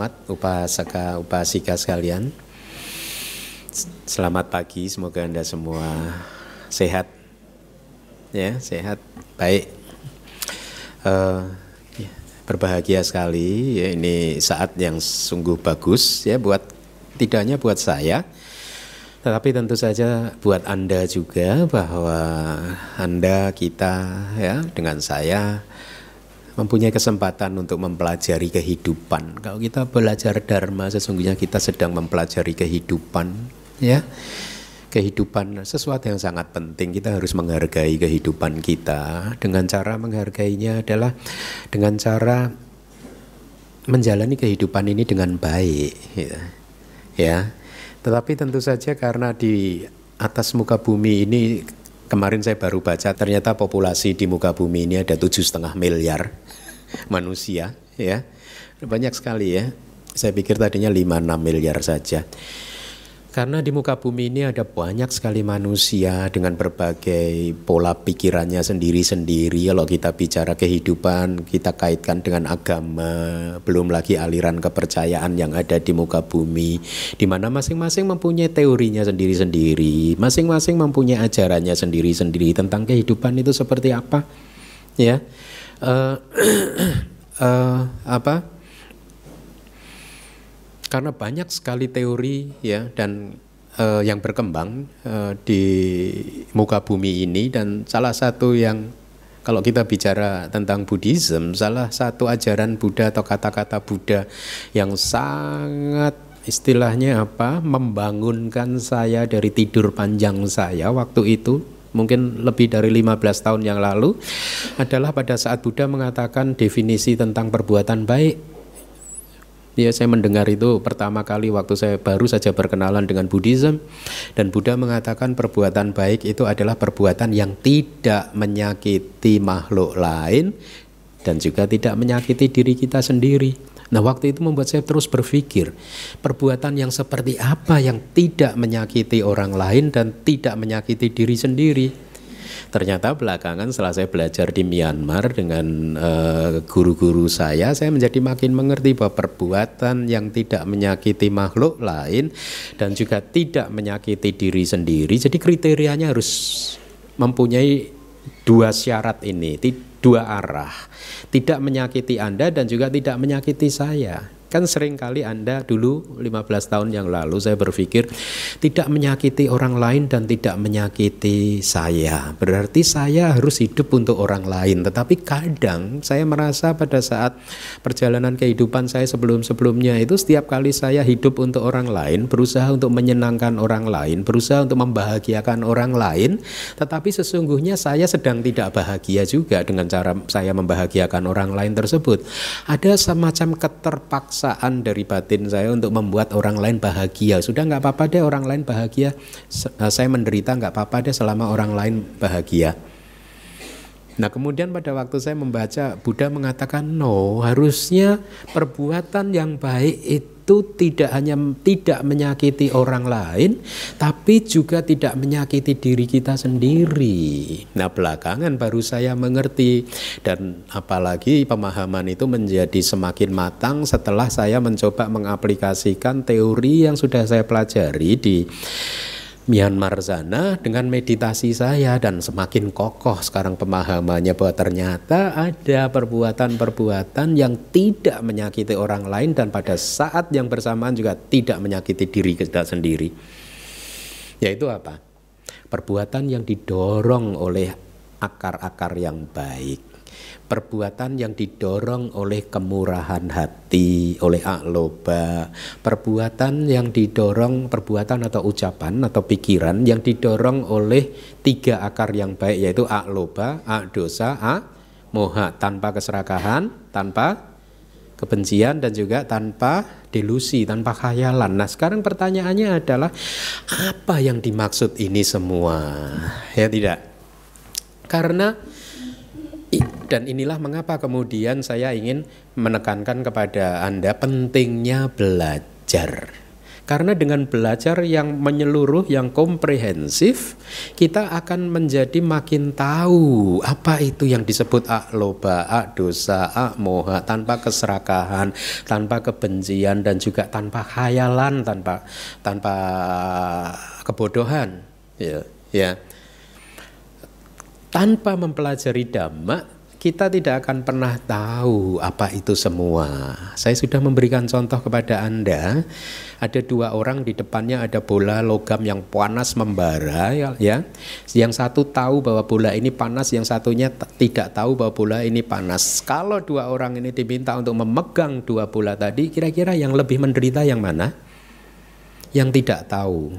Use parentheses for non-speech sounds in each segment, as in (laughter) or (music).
uh, umat upasaka upasika sekalian. Selamat pagi semoga anda semua sehat. Ya sehat baik. Uh, berbahagia sekali. Ya ini saat yang sungguh bagus ya buat tidak hanya buat saya tetapi tentu saja buat anda juga bahwa anda kita ya dengan saya mempunyai kesempatan untuk mempelajari kehidupan. Kalau kita belajar dharma sesungguhnya kita sedang mempelajari kehidupan, ya. Kehidupan sesuatu yang sangat penting. Kita harus menghargai kehidupan kita. Dengan cara menghargainya adalah dengan cara menjalani kehidupan ini dengan baik, ya. ya. Tetapi tentu saja karena di atas muka bumi ini Kemarin saya baru baca ternyata populasi di muka bumi ini ada tujuh setengah miliar manusia ya. Banyak sekali ya. Saya pikir tadinya 5-6 miliar saja karena di muka bumi ini ada banyak sekali manusia dengan berbagai pola pikirannya sendiri-sendiri. Kalau kita bicara kehidupan, kita kaitkan dengan agama, belum lagi aliran kepercayaan yang ada di muka bumi, di mana masing-masing mempunyai teorinya sendiri-sendiri, masing-masing mempunyai ajarannya sendiri-sendiri tentang kehidupan itu seperti apa, ya. Uh, uh, (clears throat) apa? Karena banyak sekali teori ya dan uh, yang berkembang uh, di muka bumi ini. Dan salah satu yang kalau kita bicara tentang Buddhism, salah satu ajaran Buddha atau kata-kata Buddha yang sangat istilahnya apa membangunkan saya dari tidur panjang saya waktu itu mungkin lebih dari 15 tahun yang lalu adalah pada saat Buddha mengatakan definisi tentang perbuatan baik Ya, saya mendengar itu pertama kali waktu saya baru saja berkenalan dengan Buddhism dan Buddha mengatakan perbuatan baik itu adalah perbuatan yang tidak menyakiti makhluk lain dan juga tidak menyakiti diri kita sendiri. Nah, waktu itu membuat saya terus berpikir, perbuatan yang seperti apa yang tidak menyakiti orang lain dan tidak menyakiti diri sendiri. Ternyata belakangan setelah saya belajar di Myanmar dengan eh, guru-guru uh, saya, saya menjadi makin mengerti bahwa perbuatan yang tidak menyakiti makhluk lain dan juga tidak menyakiti diri sendiri. Jadi kriterianya harus mempunyai dua syarat ini, dua arah. Tidak menyakiti Anda dan juga tidak menyakiti saya. Kan sering kali Anda dulu 15 tahun yang lalu saya berpikir tidak menyakiti orang lain dan tidak menyakiti saya. Berarti saya harus hidup untuk orang lain. Tetapi kadang saya merasa pada saat perjalanan kehidupan saya sebelum-sebelumnya itu setiap kali saya hidup untuk orang lain, berusaha untuk menyenangkan orang lain, berusaha untuk membahagiakan orang lain, tetapi sesungguhnya saya sedang tidak bahagia juga dengan cara saya membahagiakan orang lain tersebut. Ada semacam keterpaksaan paksaan dari batin saya untuk membuat orang lain bahagia. Sudah nggak apa-apa deh orang lain bahagia, eh, saya menderita nggak apa-apa deh selama orang lain bahagia. Nah kemudian pada waktu saya membaca Buddha mengatakan no harusnya perbuatan yang baik itu tidak hanya tidak menyakiti orang lain, tapi juga tidak menyakiti diri kita sendiri. Nah, belakangan baru saya mengerti dan apalagi pemahaman itu menjadi semakin matang setelah saya mencoba mengaplikasikan teori yang sudah saya pelajari di Myanmar sana dengan meditasi saya dan semakin kokoh sekarang pemahamannya bahwa ternyata ada perbuatan-perbuatan yang tidak menyakiti orang lain dan pada saat yang bersamaan juga tidak menyakiti diri kita sendiri. Yaitu apa? Perbuatan yang didorong oleh akar-akar yang baik perbuatan yang didorong oleh kemurahan hati, oleh akloba, perbuatan yang didorong perbuatan atau ucapan atau pikiran yang didorong oleh tiga akar yang baik yaitu akloba, ak dosa, ak moha tanpa keserakahan, tanpa kebencian dan juga tanpa delusi, tanpa khayalan. Nah, sekarang pertanyaannya adalah apa yang dimaksud ini semua? Ya tidak. Karena dan inilah mengapa kemudian saya ingin menekankan kepada Anda pentingnya belajar. Karena dengan belajar yang menyeluruh, yang komprehensif, kita akan menjadi makin tahu apa itu yang disebut akloba, ak dosa, ak moha, tanpa keserakahan, tanpa kebencian dan juga tanpa khayalan, tanpa tanpa kebodohan. Ya, ya. Tanpa mempelajari dhamma, kita tidak akan pernah tahu apa itu semua. Saya sudah memberikan contoh kepada Anda. Ada dua orang di depannya ada bola logam yang panas membara ya, ya. Yang satu tahu bahwa bola ini panas, yang satunya tidak tahu bahwa bola ini panas. Kalau dua orang ini diminta untuk memegang dua bola tadi, kira-kira yang lebih menderita yang mana? Yang tidak tahu.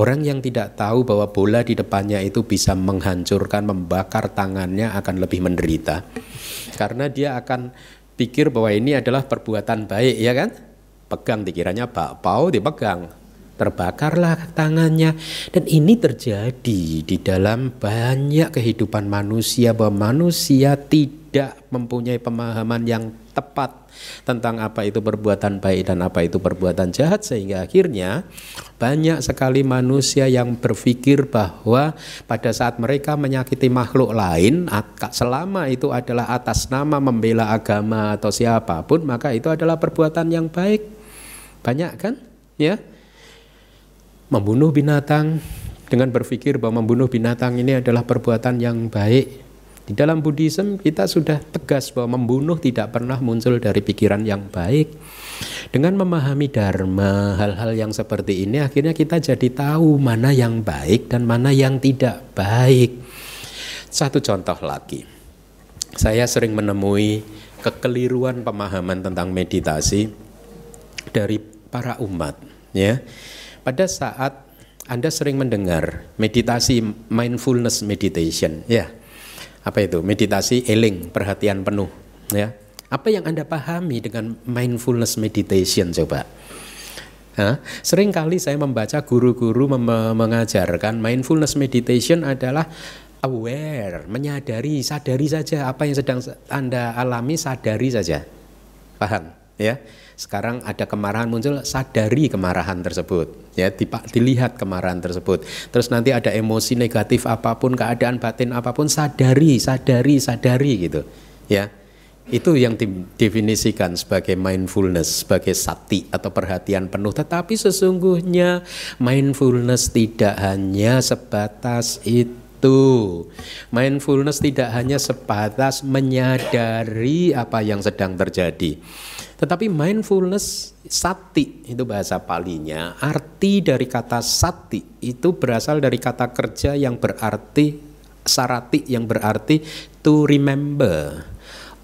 Orang yang tidak tahu bahwa bola di depannya itu bisa menghancurkan, membakar tangannya akan lebih menderita. Karena dia akan pikir bahwa ini adalah perbuatan baik, ya kan? Pegang dikiranya bakpao dipegang, terbakarlah tangannya dan ini terjadi di dalam banyak kehidupan manusia bahwa manusia tidak mempunyai pemahaman yang tepat tentang apa itu perbuatan baik dan apa itu perbuatan jahat sehingga akhirnya banyak sekali manusia yang berpikir bahwa pada saat mereka menyakiti makhluk lain selama itu adalah atas nama membela agama atau siapa pun maka itu adalah perbuatan yang baik. Banyak kan? Ya? Membunuh binatang dengan berpikir bahwa membunuh binatang ini adalah perbuatan yang baik di dalam Buddhism kita sudah tegas bahwa membunuh tidak pernah muncul dari pikiran yang baik. Dengan memahami dharma, hal-hal yang seperti ini akhirnya kita jadi tahu mana yang baik dan mana yang tidak baik. Satu contoh lagi. Saya sering menemui kekeliruan pemahaman tentang meditasi dari para umat, ya. Pada saat Anda sering mendengar meditasi mindfulness meditation, ya apa itu meditasi eling perhatian penuh ya apa yang anda pahami dengan mindfulness meditation coba Hah? Sering kali saya membaca guru-guru mengajarkan mindfulness meditation adalah aware, menyadari, sadari saja apa yang sedang Anda alami, sadari saja. Paham? Ya. Sekarang ada kemarahan muncul, sadari kemarahan tersebut. Ya, dilihat kemarahan tersebut. Terus nanti ada emosi negatif apa pun, keadaan batin apa pun, sadari, sadari, sadari gitu. Ya. Itu yang didefinisikan sebagai mindfulness, sebagai sati atau perhatian penuh. Tetapi sesungguhnya mindfulness tidak hanya sebatas itu. Mindfulness tidak hanya sebatas menyadari apa yang sedang terjadi. Tetapi mindfulness sati itu bahasa palinya. Arti dari kata sati itu berasal dari kata kerja yang berarti sarati yang berarti to remember.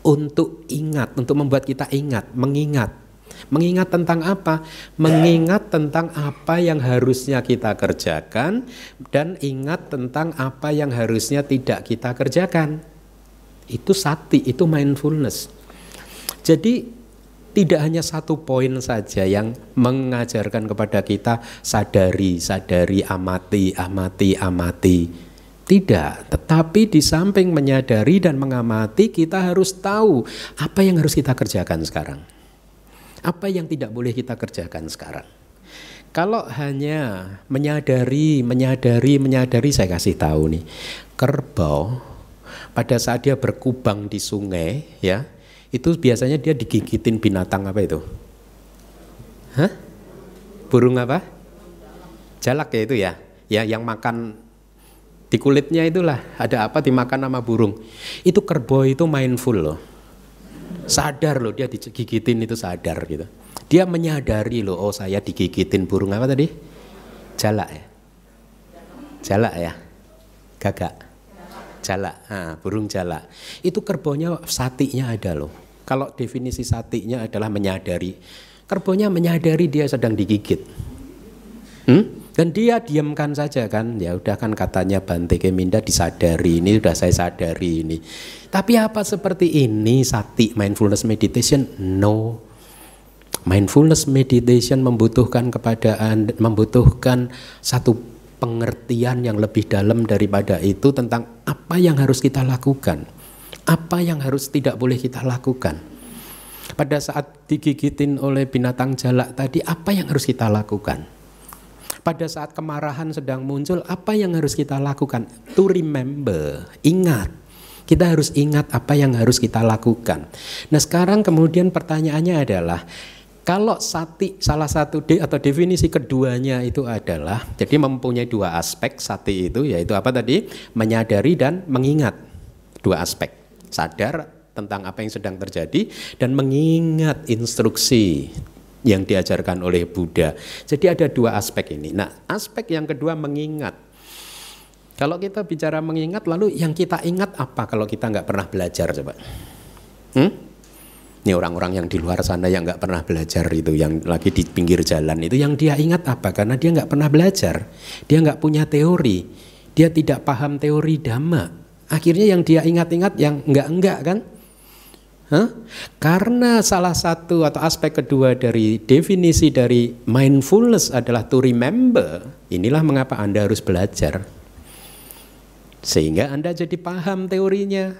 Untuk ingat, untuk membuat kita ingat, mengingat. Mengingat tentang apa? Mengingat tentang apa yang harusnya kita kerjakan dan ingat tentang apa yang harusnya tidak kita kerjakan. Itu sati, itu mindfulness. Jadi tidak hanya satu poin saja yang mengajarkan kepada kita sadari, sadari, amati, amati, amati. Tidak, tetapi di samping menyadari dan mengamati, kita harus tahu apa yang harus kita kerjakan sekarang. Apa yang tidak boleh kita kerjakan sekarang. Kalau hanya menyadari, menyadari, menyadari, saya kasih tahu nih, kerbau pada saat dia berkubang di sungai, ya, itu biasanya dia digigitin binatang apa itu? Hah? Burung apa? Jalak ya itu ya. Ya yang makan di kulitnya itulah ada apa dimakan sama burung. Itu kerbau itu mindful loh. Sadar loh dia digigitin itu sadar gitu. Dia menyadari loh oh saya digigitin burung apa tadi? Jalak ya. Jalak ya. Gagak. Jalak, nah, burung jalak. Itu kerbaunya satinya ada loh. Kalau definisi satinya adalah menyadari. Kerbonya menyadari dia sedang digigit. Hmm? Dan dia diamkan saja kan, ya udah kan katanya Bante Keminda disadari ini sudah saya sadari ini. Tapi apa seperti ini sati mindfulness meditation? No. Mindfulness meditation membutuhkan kepada membutuhkan satu pengertian yang lebih dalam daripada itu tentang apa yang harus kita lakukan. Apa yang harus tidak boleh kita lakukan? Pada saat digigitin oleh binatang jalak tadi, apa yang harus kita lakukan? Pada saat kemarahan sedang muncul, apa yang harus kita lakukan? To remember, ingat. Kita harus ingat apa yang harus kita lakukan. Nah, sekarang kemudian pertanyaannya adalah kalau sati salah satu de, atau definisi keduanya itu adalah jadi mempunyai dua aspek sati itu yaitu apa tadi menyadari dan mengingat dua aspek sadar tentang apa yang sedang terjadi dan mengingat instruksi yang diajarkan oleh Buddha. Jadi ada dua aspek ini. Nah, aspek yang kedua mengingat. Kalau kita bicara mengingat, lalu yang kita ingat apa kalau kita nggak pernah belajar coba? Hmm? Ini orang-orang yang di luar sana yang nggak pernah belajar itu, yang lagi di pinggir jalan itu, yang dia ingat apa? Karena dia nggak pernah belajar, dia nggak punya teori, dia tidak paham teori dhamma. Akhirnya yang dia ingat-ingat yang enggak-enggak kan? Huh? Karena salah satu atau aspek kedua dari definisi dari mindfulness adalah to remember. Inilah mengapa Anda harus belajar. Sehingga Anda jadi paham teorinya.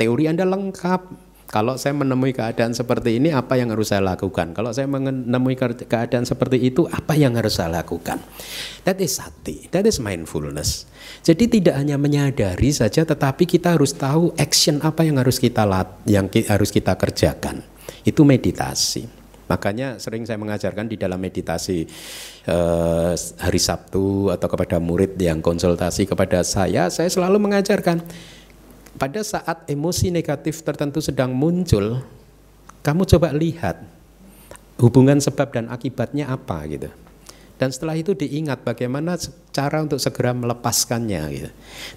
Teori Anda lengkap. Kalau saya menemui keadaan seperti ini, apa yang harus saya lakukan? Kalau saya menemui keadaan seperti itu, apa yang harus saya lakukan? That is sati, that is mindfulness. Jadi tidak hanya menyadari saja, tetapi kita harus tahu action apa yang harus kita lat, yang harus kita kerjakan. Itu meditasi. Makanya sering saya mengajarkan di dalam meditasi eh, hari Sabtu atau kepada murid yang konsultasi kepada saya, saya selalu mengajarkan pada saat emosi negatif tertentu sedang muncul, kamu coba lihat hubungan sebab dan akibatnya apa gitu. Dan setelah itu diingat bagaimana cara untuk segera melepaskannya gitu.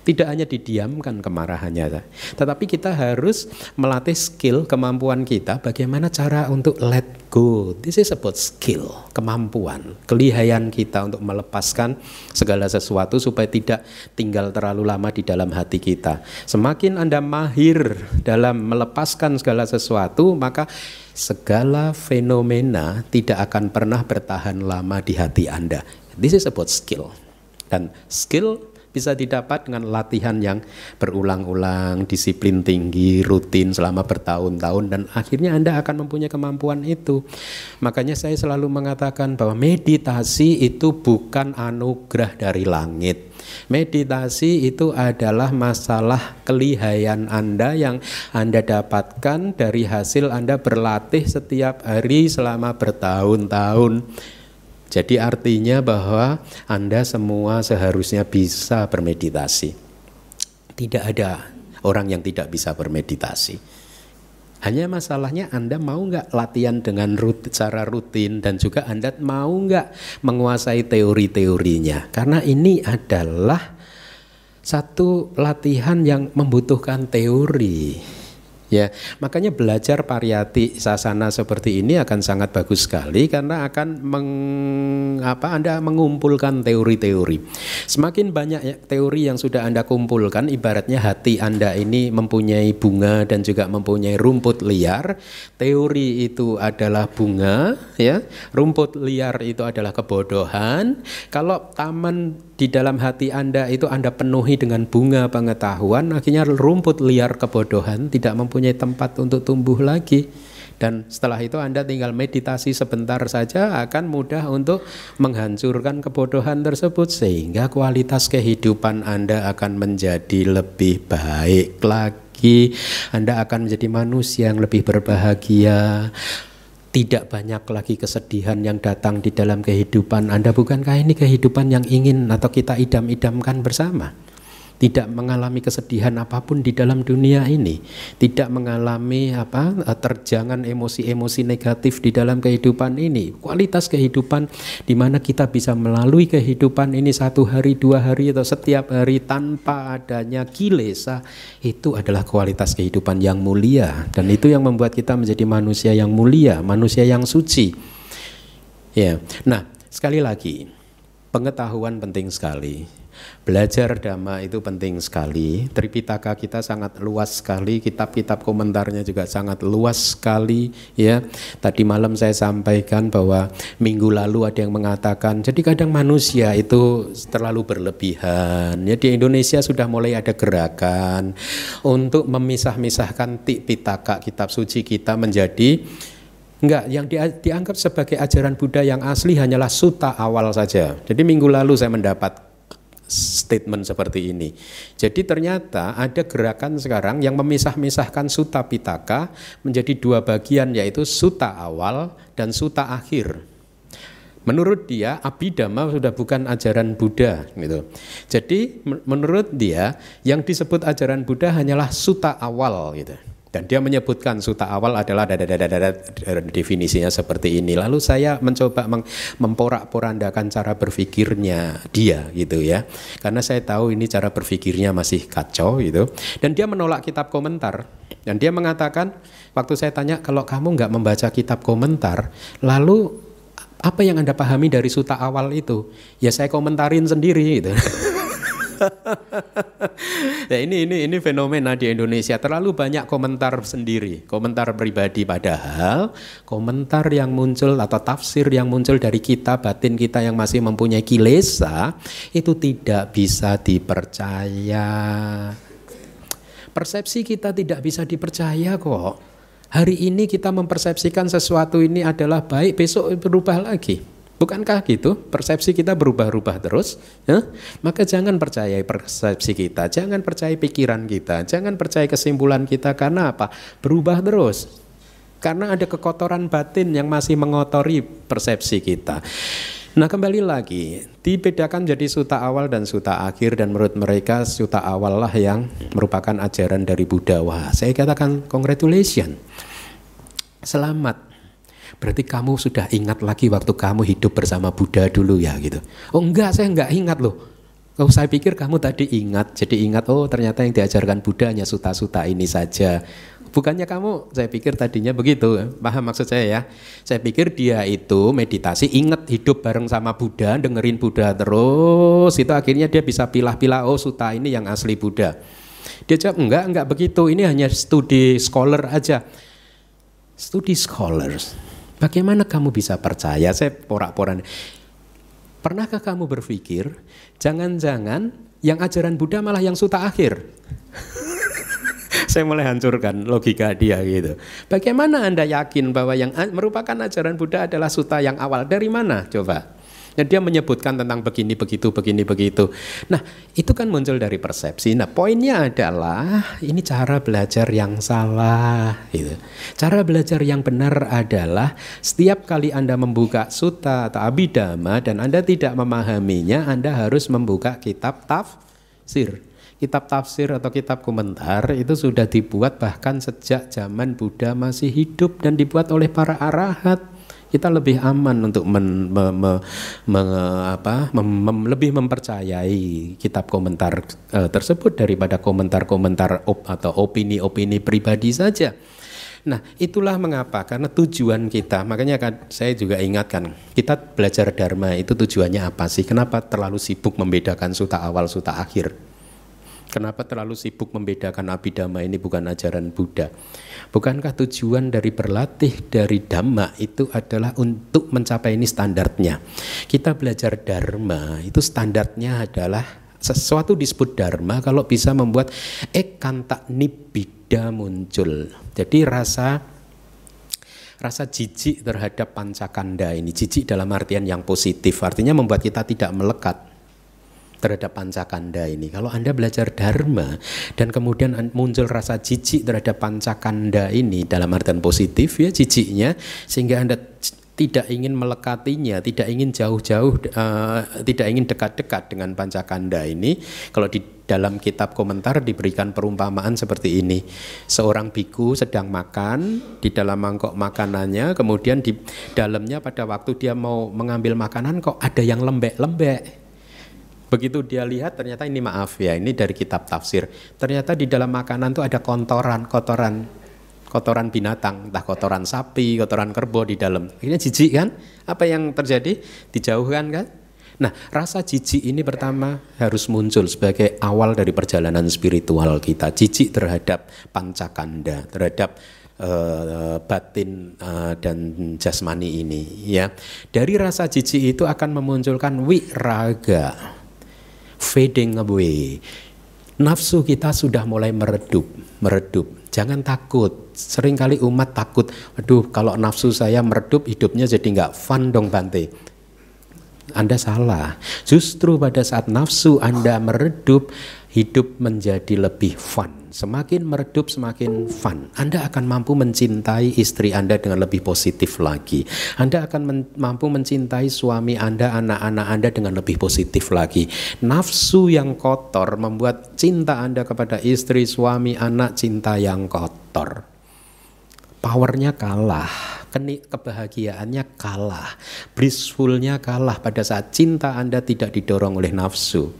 Tidak hanya didiamkan kemarahannya, tetapi kita harus melatih skill kemampuan kita bagaimana cara untuk let go. This is about skill, kemampuan, kelihayan kita untuk melepaskan segala sesuatu supaya tidak tinggal terlalu lama di dalam hati kita. Semakin Anda mahir dalam melepaskan segala sesuatu, maka segala fenomena tidak akan pernah bertahan lama di hati Anda. This is about skill. Dan skill bisa didapat dengan latihan yang berulang-ulang, disiplin tinggi, rutin selama bertahun-tahun dan akhirnya Anda akan mempunyai kemampuan itu. Makanya saya selalu mengatakan bahwa meditasi itu bukan anugerah dari langit. Meditasi itu adalah masalah kelihayan Anda yang Anda dapatkan dari hasil Anda berlatih setiap hari selama bertahun-tahun. Jadi artinya bahwa Anda semua seharusnya bisa bermeditasi. Tidak ada orang yang tidak bisa bermeditasi. Hanya masalahnya Anda mau nggak latihan dengan rut, secara rutin dan juga Anda mau nggak menguasai teori-teorinya. Karena ini adalah satu latihan yang membutuhkan teori. Ya, makanya belajar pariyati sasana seperti ini akan sangat bagus sekali karena akan meng, apa Anda mengumpulkan teori-teori. Semakin banyak ya, teori yang sudah Anda kumpulkan, ibaratnya hati Anda ini mempunyai bunga dan juga mempunyai rumput liar. Teori itu adalah bunga, ya. Rumput liar itu adalah kebodohan. Kalau taman di dalam hati Anda itu Anda penuhi dengan bunga pengetahuan, akhirnya rumput liar kebodohan tidak mempunyai tempat untuk tumbuh lagi dan setelah itu Anda tinggal meditasi sebentar saja akan mudah untuk menghancurkan kebodohan tersebut sehingga kualitas kehidupan Anda akan menjadi lebih baik lagi. Anda akan menjadi manusia yang lebih berbahagia. Tidak banyak lagi kesedihan yang datang di dalam kehidupan Anda. Bukankah ini kehidupan yang ingin atau kita idam-idamkan bersama? Tidak mengalami kesedihan apa pun di dalam dunia ini, tidak mengalami apa eh, terjangan emosi-emosi negatif di dalam kehidupan ini. Kualitas kehidupan di mana kita bisa melalui kehidupan ini satu hari, dua hari atau setiap hari tanpa adanya kilesa itu adalah kualitas kehidupan yang mulia dan itu yang membuat kita menjadi manusia yang mulia, manusia yang suci. Ya. Nah, sekali lagi, pengetahuan penting sekali Belajar dhamma itu penting sekali. Tripitaka kita sangat luas sekali, kitab-kitab komentarnya juga sangat luas sekali ya. Tadi malam saya sampaikan bahwa minggu lalu ada yang mengatakan jadi kadang manusia itu terlalu berlebihan. Ya di Indonesia sudah mulai ada gerakan untuk memisah-misahkan Tipitaka kitab suci kita menjadi Enggak, yang dianggap sebagai ajaran Buddha yang asli hanyalah suta awal saja. Jadi minggu lalu saya mendapat statement seperti ini. Jadi ternyata ada gerakan sekarang yang memisah-misahkan suta pitaka menjadi dua bagian yaitu suta awal dan suta akhir. Menurut dia abidama sudah bukan ajaran Buddha gitu. Jadi menurut dia yang disebut ajaran Buddha hanyalah suta awal gitu. Dan dia menyebutkan suta awal adalah definisinya seperti ini. Lalu saya mencoba memporak-porandakan cara berpikirnya dia gitu ya. Karena saya tahu ini cara berpikirnya masih kacau gitu. Dan dia menolak kitab komentar. Dan dia mengatakan waktu saya tanya kalau kamu nggak membaca kitab komentar, lalu apa yang anda pahami dari suta awal itu? Ya saya komentarin sendiri gitu. (laughs) ya (laughs) ini ini ini fenomena di Indonesia terlalu banyak komentar sendiri, komentar pribadi padahal komentar yang muncul atau tafsir yang muncul dari kita batin kita yang masih mempunyai kilesa itu tidak bisa dipercaya. Persepsi kita tidak bisa dipercaya kok. Hari ini kita mempersepsikan sesuatu ini adalah baik, besok berubah lagi. Bukankah gitu? Persepsi kita berubah-ubah terus. Ya? Maka jangan percaya persepsi kita, jangan percaya pikiran kita, jangan percaya kesimpulan kita karena apa? Berubah terus. Karena ada kekotoran batin yang masih mengotori persepsi kita. Nah kembali lagi, dibedakan jadi suta awal dan suta akhir dan menurut mereka suta awal lah yang merupakan ajaran dari Buddha. Wah saya katakan congratulations, selamat Berarti kamu sudah ingat lagi waktu kamu hidup bersama Buddha dulu ya gitu. Oh enggak, saya enggak ingat loh. Oh saya pikir kamu tadi ingat, jadi ingat oh ternyata yang diajarkan Buddha hanya suta-suta ini saja. Bukannya kamu, saya pikir tadinya begitu, paham maksud saya ya. Saya pikir dia itu meditasi, ingat hidup bareng sama Buddha, dengerin Buddha terus, itu akhirnya dia bisa pilah-pilah, oh suta ini yang asli Buddha. Dia jawab, enggak, enggak begitu, ini hanya studi scholar aja. Studi scholars, Bagaimana kamu bisa percaya? Saya porak-poran. Pernahkah kamu berpikir, jangan-jangan yang ajaran Buddha malah yang suta akhir? (laughs) saya mulai hancurkan logika dia gitu. Bagaimana Anda yakin bahwa yang merupakan ajaran Buddha adalah suta yang awal? Dari mana? Coba. Dan dia menyebutkan tentang begini begitu begini begitu. Nah, itu kan muncul dari persepsi. Nah, poinnya adalah ini cara belajar yang salah gitu. Cara belajar yang benar adalah setiap kali Anda membuka suta atau abidama dan Anda tidak memahaminya, Anda harus membuka kitab tafsir kitab tafsir atau kitab komentar itu sudah dibuat bahkan sejak zaman Buddha masih hidup dan dibuat oleh para arahat kita lebih aman untuk men, me, me, me, apa, mem, mem, lebih mempercayai kitab komentar uh, tersebut daripada komentar-komentar op, atau opini-opini pribadi saja. Nah, itulah mengapa karena tujuan kita, makanya kan saya juga ingatkan, kita belajar dharma itu tujuannya apa sih? Kenapa terlalu sibuk membedakan suta awal, suta akhir? Kenapa terlalu sibuk membedakan abidama ini bukan ajaran Buddha? Bukankah tujuan dari berlatih dari dhamma itu adalah untuk mencapai ini standarnya? Kita belajar dharma itu standarnya adalah sesuatu disebut dharma kalau bisa membuat ekanta nibida muncul. Jadi rasa rasa jijik terhadap pancakanda ini jijik dalam artian yang positif artinya membuat kita tidak melekat terhadap pancakanda ini. Kalau Anda belajar dharma dan kemudian muncul rasa jijik terhadap pancakanda ini dalam artian positif ya jijiknya sehingga Anda tidak ingin melekatinya, tidak ingin jauh-jauh, uh, tidak ingin dekat-dekat dengan pancakanda ini. Kalau di dalam kitab komentar diberikan perumpamaan seperti ini. Seorang biku sedang makan di dalam mangkok makanannya, kemudian di dalamnya pada waktu dia mau mengambil makanan kok ada yang lembek-lembek. Begitu dia lihat ternyata ini maaf ya, ini dari kitab tafsir. Ternyata di dalam makanan tuh ada kotoran, kotoran kotoran binatang, entah kotoran sapi, kotoran kerbau di dalam. Akhirnya jijik kan? Apa yang terjadi? Dijauhkan kan? Nah, rasa jijik ini pertama harus muncul sebagai awal dari perjalanan spiritual kita. Jijik terhadap pancakanda, terhadap uh, batin uh, dan jasmani ini ya. Dari rasa jijik itu akan memunculkan wiraga fading away. Nafsu kita sudah mulai meredup, meredup. Jangan takut. Seringkali umat takut. Aduh, kalau nafsu saya meredup, hidupnya jadi nggak fun dong Bante. Anda salah. Justru pada saat nafsu Anda meredup, hidup menjadi lebih fun. Semakin meredup, semakin fun. Anda akan mampu mencintai istri Anda dengan lebih positif lagi. Anda akan men mampu mencintai suami Anda, anak-anak Anda dengan lebih positif lagi. Nafsu yang kotor membuat cinta Anda kepada istri, suami, anak, cinta yang kotor. Powernya kalah kebahagiaannya kalah, blissfulnya kalah pada saat cinta Anda tidak didorong oleh nafsu.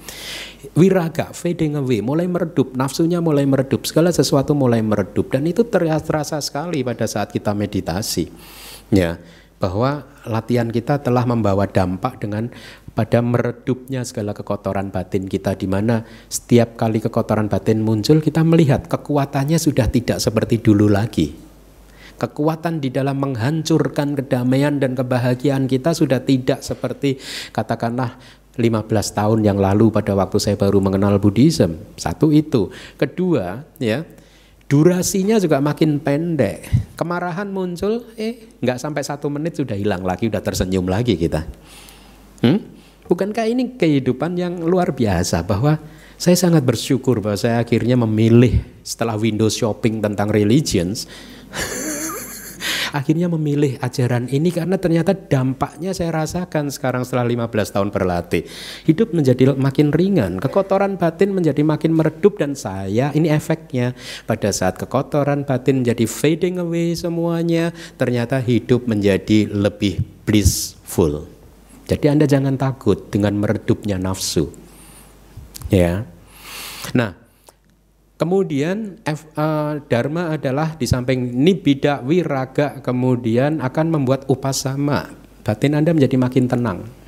Wiraga, fading away, mulai meredup, nafsunya mulai meredup, segala sesuatu mulai meredup dan itu terasa sekali pada saat kita meditasi. Ya, bahwa latihan kita telah membawa dampak dengan pada meredupnya segala kekotoran batin kita di mana setiap kali kekotoran batin muncul kita melihat kekuatannya sudah tidak seperti dulu lagi Kekuatan di dalam menghancurkan kedamaian dan kebahagiaan kita sudah tidak seperti katakanlah 15 tahun yang lalu pada waktu saya baru mengenal Buddhism. Satu itu. Kedua, ya, durasinya juga makin pendek. Kemarahan muncul, eh nggak sampai satu menit sudah hilang lagi, udah tersenyum lagi kita. Hmm? Bukankah ini kehidupan yang luar biasa bahwa saya sangat bersyukur bahwa saya akhirnya memilih setelah Windows shopping tentang religions (laughs) akhirnya memilih ajaran ini karena ternyata dampaknya saya rasakan sekarang setelah 15 tahun berlatih. Hidup menjadi makin ringan, kekotoran batin menjadi makin meredup dan saya ini efeknya pada saat kekotoran batin menjadi fading away semuanya, ternyata hidup menjadi lebih blissful. Jadi Anda jangan takut dengan meredupnya nafsu. Ya. Nah, Kemudian F, uh, dharma adalah di samping nibida wiraga kemudian akan membuat upasama. Batin Anda menjadi makin tenang.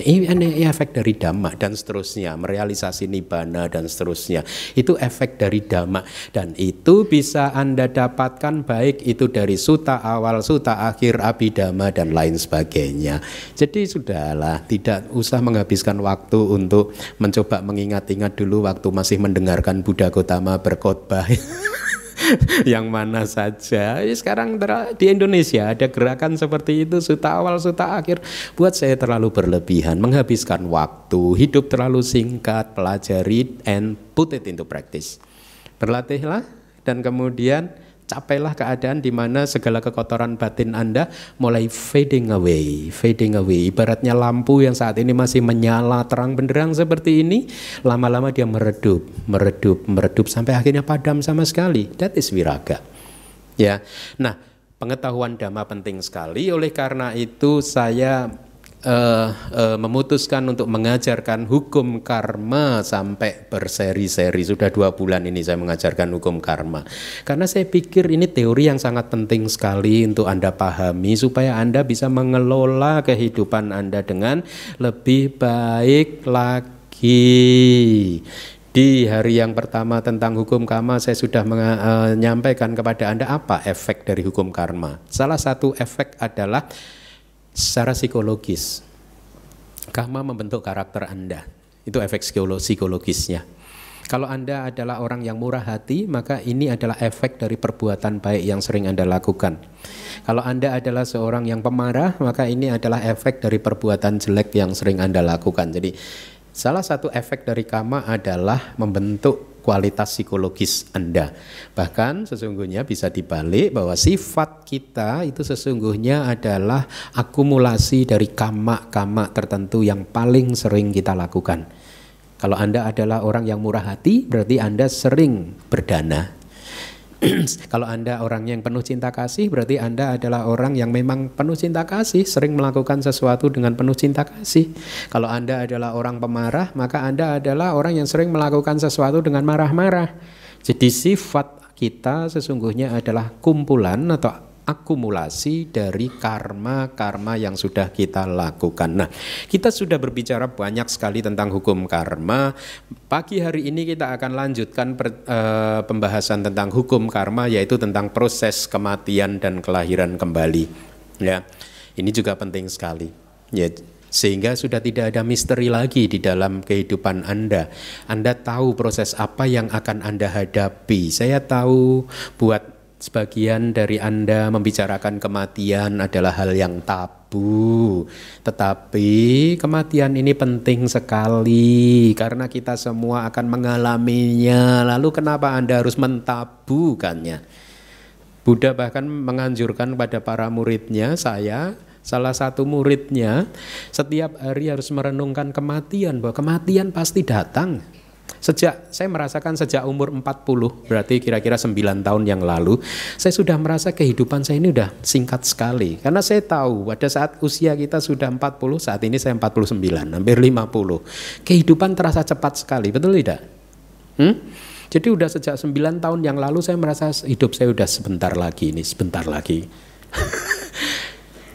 Ini efek dari dhamma dan seterusnya, merealisasi nibbana dan seterusnya. Itu efek dari dhamma dan itu bisa Anda dapatkan baik itu dari suta awal, suta akhir, abidama dan lain sebagainya. Jadi sudahlah, tidak usah menghabiskan waktu untuk mencoba mengingat-ingat dulu waktu masih mendengarkan Buddha Gotama berkhotbah. (laughs) (laughs) yang mana saja. Sekarang di Indonesia ada gerakan seperti itu suta awal suta akhir buat saya terlalu berlebihan, menghabiskan waktu, hidup terlalu singkat, pelajari and put it into practice. Berlatihlah dan kemudian capailah keadaan di mana segala kekotoran batin Anda mulai fading away, fading away. Ibaratnya lampu yang saat ini masih menyala terang benderang seperti ini, lama-lama dia meredup, meredup, meredup sampai akhirnya padam sama sekali. That is viraga. Ya. Nah, pengetahuan dhamma penting sekali. Oleh karena itu saya uh, uh, memutuskan untuk mengajarkan hukum karma sampai berseri-seri. Sudah dua bulan ini saya mengajarkan hukum karma. Karena saya pikir ini teori yang sangat penting sekali untuk anda pahami supaya anda bisa mengelola kehidupan anda dengan lebih baik lagi. Di hari yang pertama tentang hukum karma saya sudah menyampaikan kepada Anda apa efek dari hukum karma. Salah satu efek adalah secara psikologis. Karma membentuk karakter Anda. Itu efek psikologisnya. Kalau Anda adalah orang yang murah hati, maka ini adalah efek dari perbuatan baik yang sering Anda lakukan. Kalau Anda adalah seorang yang pemarah, maka ini adalah efek dari perbuatan jelek yang sering Anda lakukan. Jadi, salah satu efek dari karma adalah membentuk kualitas psikologis Anda. Bahkan sesungguhnya bisa dibalik bahwa sifat kita itu sesungguhnya adalah akumulasi dari kama-kama tertentu yang paling sering kita lakukan. Kalau Anda adalah orang yang murah hati, berarti Anda sering berdana. (clears throat) Kalau Anda orang yang penuh cinta kasih, berarti Anda adalah orang yang memang penuh cinta kasih, sering melakukan sesuatu dengan penuh cinta kasih. Kalau Anda adalah orang pemarah, maka Anda adalah orang yang sering melakukan sesuatu dengan marah-marah. Jadi sifat kita sesungguhnya adalah kumpulan atau akumulasi dari karma-karma yang sudah kita lakukan. Nah, kita sudah berbicara banyak sekali tentang hukum karma. Pagi hari ini kita akan lanjutkan per, uh, pembahasan tentang hukum karma yaitu tentang proses kematian dan kelahiran kembali. Ya. Ini juga penting sekali. Ya, sehingga sudah tidak ada misteri lagi di dalam kehidupan Anda. Anda tahu proses apa yang akan Anda hadapi. Saya tahu buat sebagian dari Anda membicarakan kematian adalah hal yang tabu. Tetapi kematian ini penting sekali karena kita semua akan mengalaminya. Lalu kenapa Anda harus mentabukannya? Buddha bahkan menganjurkan pada para muridnya, saya salah satu muridnya setiap hari harus merenungkan kematian bahwa kematian pasti datang Sejak saya merasakan sejak umur 40, berarti kira-kira 9 tahun yang lalu, saya sudah merasa kehidupan saya ini udah singkat sekali. Karena saya tahu pada saat usia kita sudah 40, saat ini saya 49, hampir 50. Kehidupan terasa cepat sekali, betul tidak? Hmm? Jadi udah sejak 9 tahun yang lalu saya merasa hidup saya udah sebentar lagi ini, sebentar lagi. (laughs)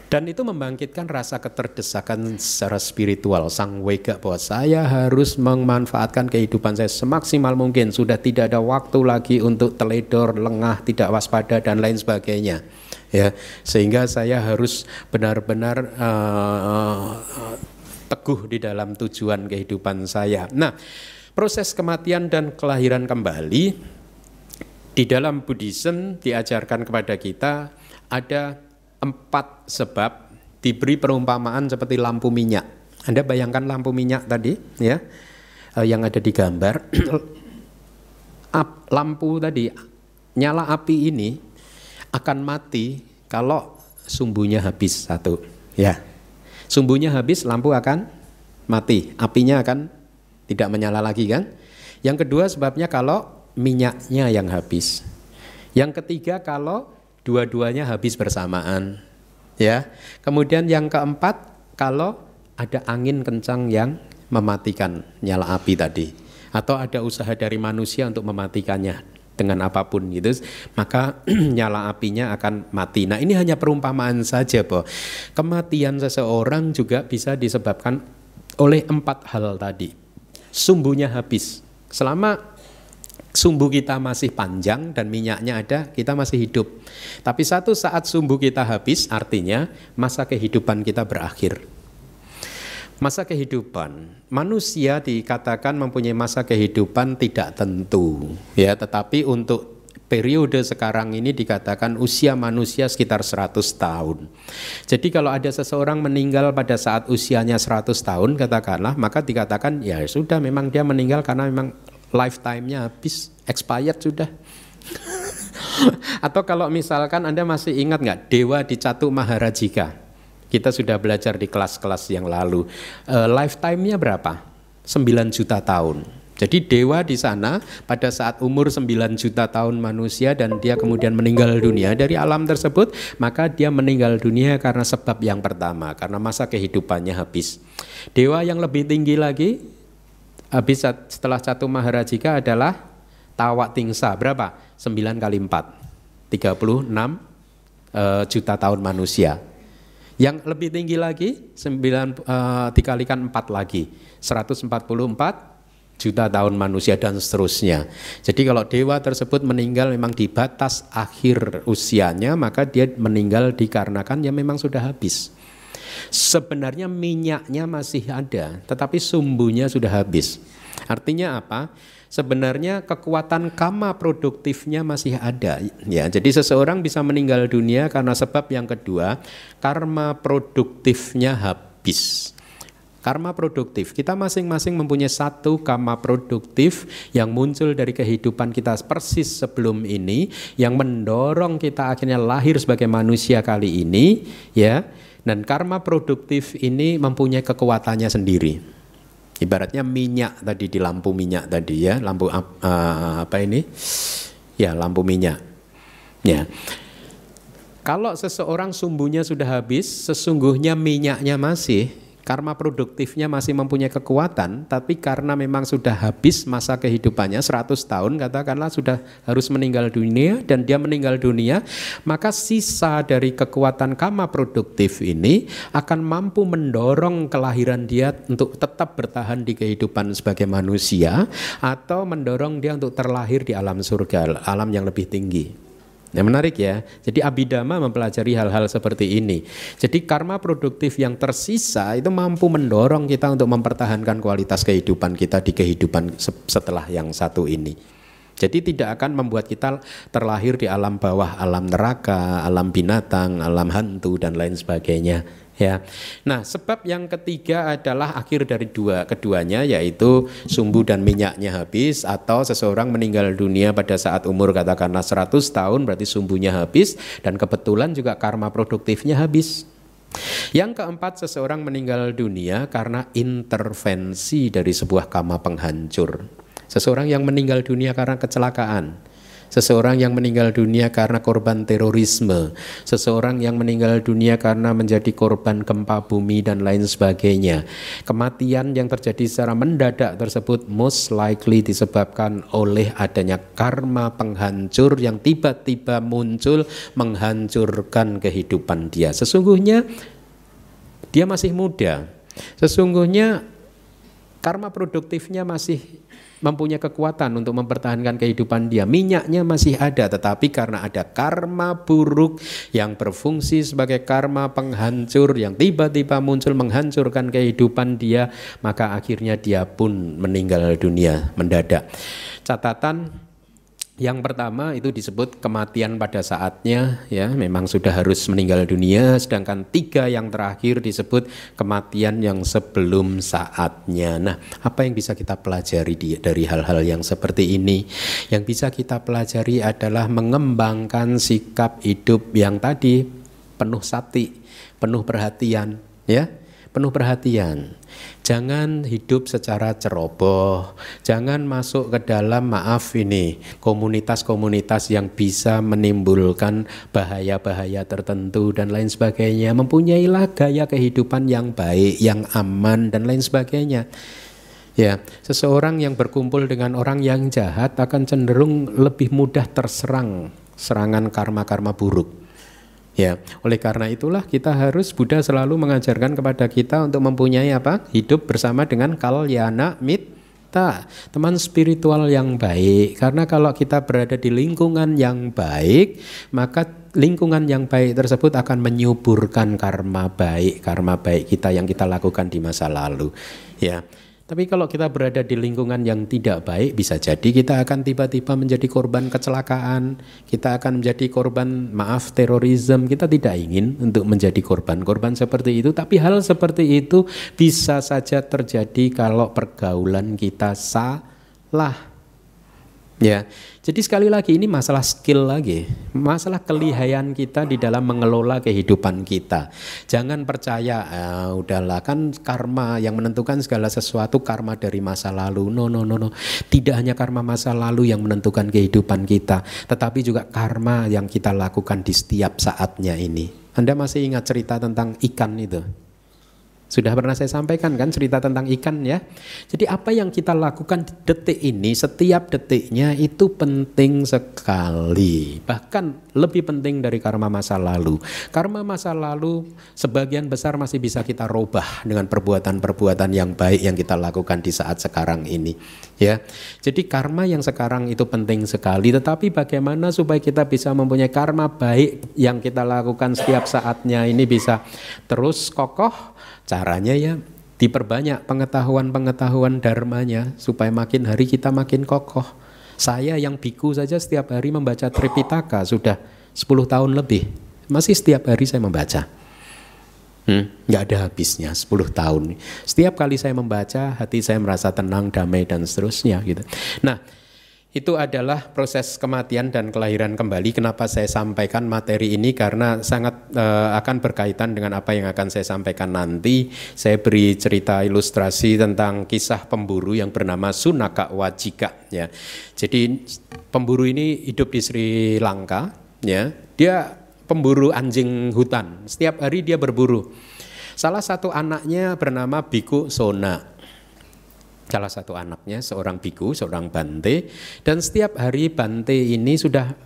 Dan itu membangkitkan rasa keterdesakan secara spiritual. Sang wega bahwa saya harus memanfaatkan kehidupan saya semaksimal mungkin. Sudah tidak ada waktu lagi untuk teledor, lengah, tidak waspada dan lain sebagainya. Ya, sehingga saya harus benar-benar uh, teguh di dalam tujuan kehidupan saya. Nah, proses kematian dan kelahiran kembali di dalam Buddhism diajarkan kepada kita ada empat sebab diberi perumpamaan seperti lampu minyak. Anda bayangkan lampu minyak tadi ya eh, yang ada di gambar. (clears throat) lampu tadi nyala api ini akan mati kalau sumbunya habis satu ya. Sumbunya habis lampu akan mati, apinya akan tidak menyala lagi kan? Yang kedua sebabnya kalau minyaknya yang habis. Yang ketiga kalau dua-duanya habis bersamaan. Ya. Kemudian yang keempat, kalau ada angin kencang yang mematikan nyala api tadi atau ada usaha dari manusia untuk mematikannya dengan apa pun gitu maka (clears throat) nyala apinya akan mati. Nah, ini hanya perumpamaan saja, Bo. Kematian seseorang juga bisa disebabkan oleh empat hal tadi. Sumbunya habis. Selama sumbu kita masih panjang dan minyaknya ada, kita masih hidup. Tapi satu saat sumbu kita habis, artinya masa kehidupan kita berakhir. Masa kehidupan manusia dikatakan mempunyai masa kehidupan tidak tentu, ya, tetapi untuk periode sekarang ini dikatakan usia manusia sekitar 100 tahun. Jadi kalau ada seseorang meninggal pada saat usianya 100 tahun katakanlah, maka dikatakan ya sudah memang dia meninggal karena memang lifetime-nya habis, expired sudah. (laughs) Atau kalau misalkan Anda masih ingat nggak Dewa di Catu Maharajika? Kita sudah belajar di kelas-kelas yang lalu. Uh, lifetime-nya berapa? 9 juta tahun. Jadi dewa di sana pada saat umur 9 juta tahun manusia dan dia kemudian meninggal dunia dari alam tersebut, maka dia meninggal dunia karena sebab yang pertama, karena masa kehidupannya habis. Dewa yang lebih tinggi lagi habis setelah satu maharajika adalah tawa tingsa berapa? 9 kali 4 36 uh, juta tahun manusia yang lebih tinggi lagi 9 uh, eh, dikalikan 4 lagi 144 juta tahun manusia dan seterusnya. Jadi kalau dewa tersebut meninggal memang di batas akhir usianya maka dia meninggal dikarenakan ya memang sudah habis. Sebenarnya minyaknya masih ada, tetapi sumbunya sudah habis. Artinya apa? Sebenarnya kekuatan kama produktifnya masih ada ya. Jadi seseorang bisa meninggal dunia karena sebab yang kedua, karma produktifnya habis. Karma produktif, kita masing-masing mempunyai satu karma produktif yang muncul dari kehidupan kita persis sebelum ini, yang mendorong kita akhirnya lahir sebagai manusia kali ini, ya dan karma produktif ini mempunyai kekuatannya sendiri. Ibaratnya minyak tadi di lampu minyak tadi ya, lampu uh, apa ini? Ya, lampu minyak. Ya. Kalau seseorang sumbunya sudah habis, sesungguhnya minyaknya masih, karma produktifnya masih mempunyai kekuatan, tapi karena memang sudah habis masa kehidupannya 100 tahun katakanlah sudah harus meninggal dunia dan dia meninggal dunia, maka sisa dari kekuatan karma produktif ini akan mampu mendorong kelahiran dia untuk tetap bertahan di kehidupan sebagai manusia atau mendorong dia untuk terlahir di alam surga, alam yang lebih tinggi. Nah menarik ya. Jadi abidama mempelajari hal-hal seperti ini. Jadi karma produktif yang tersisa itu mampu mendorong kita untuk mempertahankan kualitas kehidupan kita di kehidupan setelah yang satu ini. Jadi tidak akan membuat kita terlahir di alam bawah, alam neraka, alam binatang, alam hantu dan lain sebagainya ya. Nah, sebab yang ketiga adalah akhir dari dua keduanya yaitu sumbu dan minyaknya habis atau seseorang meninggal dunia pada saat umur katakanlah 100 tahun berarti sumbunya habis dan kebetulan juga karma produktifnya habis. Yang keempat, seseorang meninggal dunia karena intervensi dari sebuah karma penghancur. Seseorang yang meninggal dunia karena kecelakaan seseorang yang meninggal dunia karena korban terorisme, seseorang yang meninggal dunia karena menjadi korban gempa bumi dan lain sebagainya. Kematian yang terjadi secara mendadak tersebut most likely disebabkan oleh adanya karma penghancur yang tiba-tiba muncul menghancurkan kehidupan dia. Sesungguhnya dia masih muda. Sesungguhnya karma produktifnya masih mempunyai kekuatan untuk mempertahankan kehidupan dia. Minyaknya masih ada, tetapi karena ada karma buruk yang berfungsi sebagai karma penghancur yang tiba-tiba muncul menghancurkan kehidupan dia, maka akhirnya dia pun meninggal dunia mendadak. Catatan yang pertama itu disebut kematian pada saatnya ya memang sudah harus meninggal dunia sedangkan tiga yang terakhir disebut kematian yang sebelum saatnya. Nah, apa yang bisa kita pelajari dari hal-hal yang seperti ini? Yang bisa kita pelajari adalah mengembangkan sikap hidup yang tadi penuh sati, penuh perhatian ya penuh perhatian. Jangan hidup secara ceroboh. Jangan masuk ke dalam maaf ini komunitas-komunitas yang bisa menimbulkan bahaya-bahaya tertentu dan lain sebagainya. Mempunyailah gaya kehidupan yang baik, yang aman dan lain sebagainya. Ya, seseorang yang berkumpul dengan orang yang jahat akan cenderung lebih mudah terserang serangan karma-karma buruk. Ya, oleh karena itulah kita harus Buddha selalu mengajarkan kepada kita untuk mempunyai apa? Hidup bersama dengan kalyana mita, teman spiritual yang baik. Karena kalau kita berada di lingkungan yang baik, maka lingkungan yang baik tersebut akan menyuburkan karma baik, karma baik kita yang kita lakukan di masa lalu. Ya. Tapi kalau kita berada di lingkungan yang tidak baik, bisa jadi kita akan tiba-tiba menjadi korban kecelakaan, kita akan menjadi korban maaf terorisme. Kita tidak ingin untuk menjadi korban-korban seperti itu, tapi hal seperti itu bisa saja terjadi kalau pergaulan kita salah. Ya, jadi sekali lagi ini masalah skill lagi, masalah kelihayan kita di dalam mengelola kehidupan kita. Jangan percaya, ah, udahlah kan karma yang menentukan segala sesuatu karma dari masa lalu. No, no, no, no. Tidak hanya karma masa lalu yang menentukan kehidupan kita, tetapi juga karma yang kita lakukan di setiap saatnya ini. Anda masih ingat cerita tentang ikan itu? Sudah pernah saya sampaikan kan cerita tentang ikan ya. Jadi apa yang kita lakukan detik ini, setiap detiknya itu penting sekali. Bahkan lebih penting dari karma masa lalu. Karma masa lalu sebagian besar masih bisa kita robah dengan perbuatan-perbuatan yang baik yang kita lakukan di saat sekarang ini. Ya, jadi karma yang sekarang itu penting sekali. Tetapi bagaimana supaya kita bisa mempunyai karma baik yang kita lakukan setiap saatnya ini bisa terus kokoh Caranya ya diperbanyak pengetahuan-pengetahuan dharmanya supaya makin hari kita makin kokoh. Saya yang biku saja setiap hari membaca Tripitaka sudah 10 tahun lebih. Masih setiap hari saya membaca. Hmm, nggak ada habisnya 10 tahun. Setiap kali saya membaca hati saya merasa tenang, damai dan seterusnya gitu. Nah, itu adalah proses kematian dan kelahiran kembali. Kenapa saya sampaikan materi ini karena sangat uh, akan berkaitan dengan apa yang akan saya sampaikan nanti. Saya beri cerita ilustrasi tentang kisah pemburu yang bernama Sunaka Wajika ya. Jadi pemburu ini hidup di Sri Lanka ya. Dia pemburu anjing hutan. Setiap hari dia berburu. Salah satu anaknya bernama Biku Sona. Salah satu anaknya seorang biku, seorang bante dan setiap hari bante ini sudah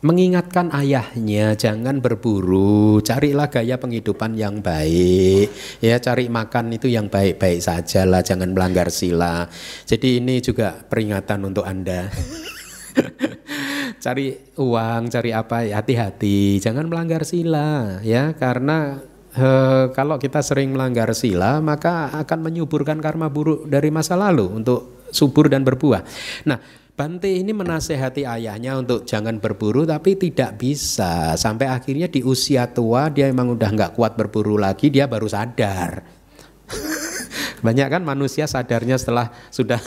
mengingatkan ayahnya jangan berburu, carilah gaya penghidupan yang baik. Ya, cari makan itu yang baik-baik saja lah, jangan melanggar sila. Jadi ini juga peringatan untuk Anda. (laughs) cari uang, cari apa hati-hati, jangan melanggar sila ya karena he, kalau kita sering melanggar sila maka akan menyuburkan karma buruk dari masa lalu untuk subur dan berbuah. Nah, Bante ini menasehati ayahnya untuk jangan berburu tapi tidak bisa. Sampai akhirnya di usia tua dia emang udah nggak kuat berburu lagi dia baru sadar. (laughs) Banyak kan manusia sadarnya setelah sudah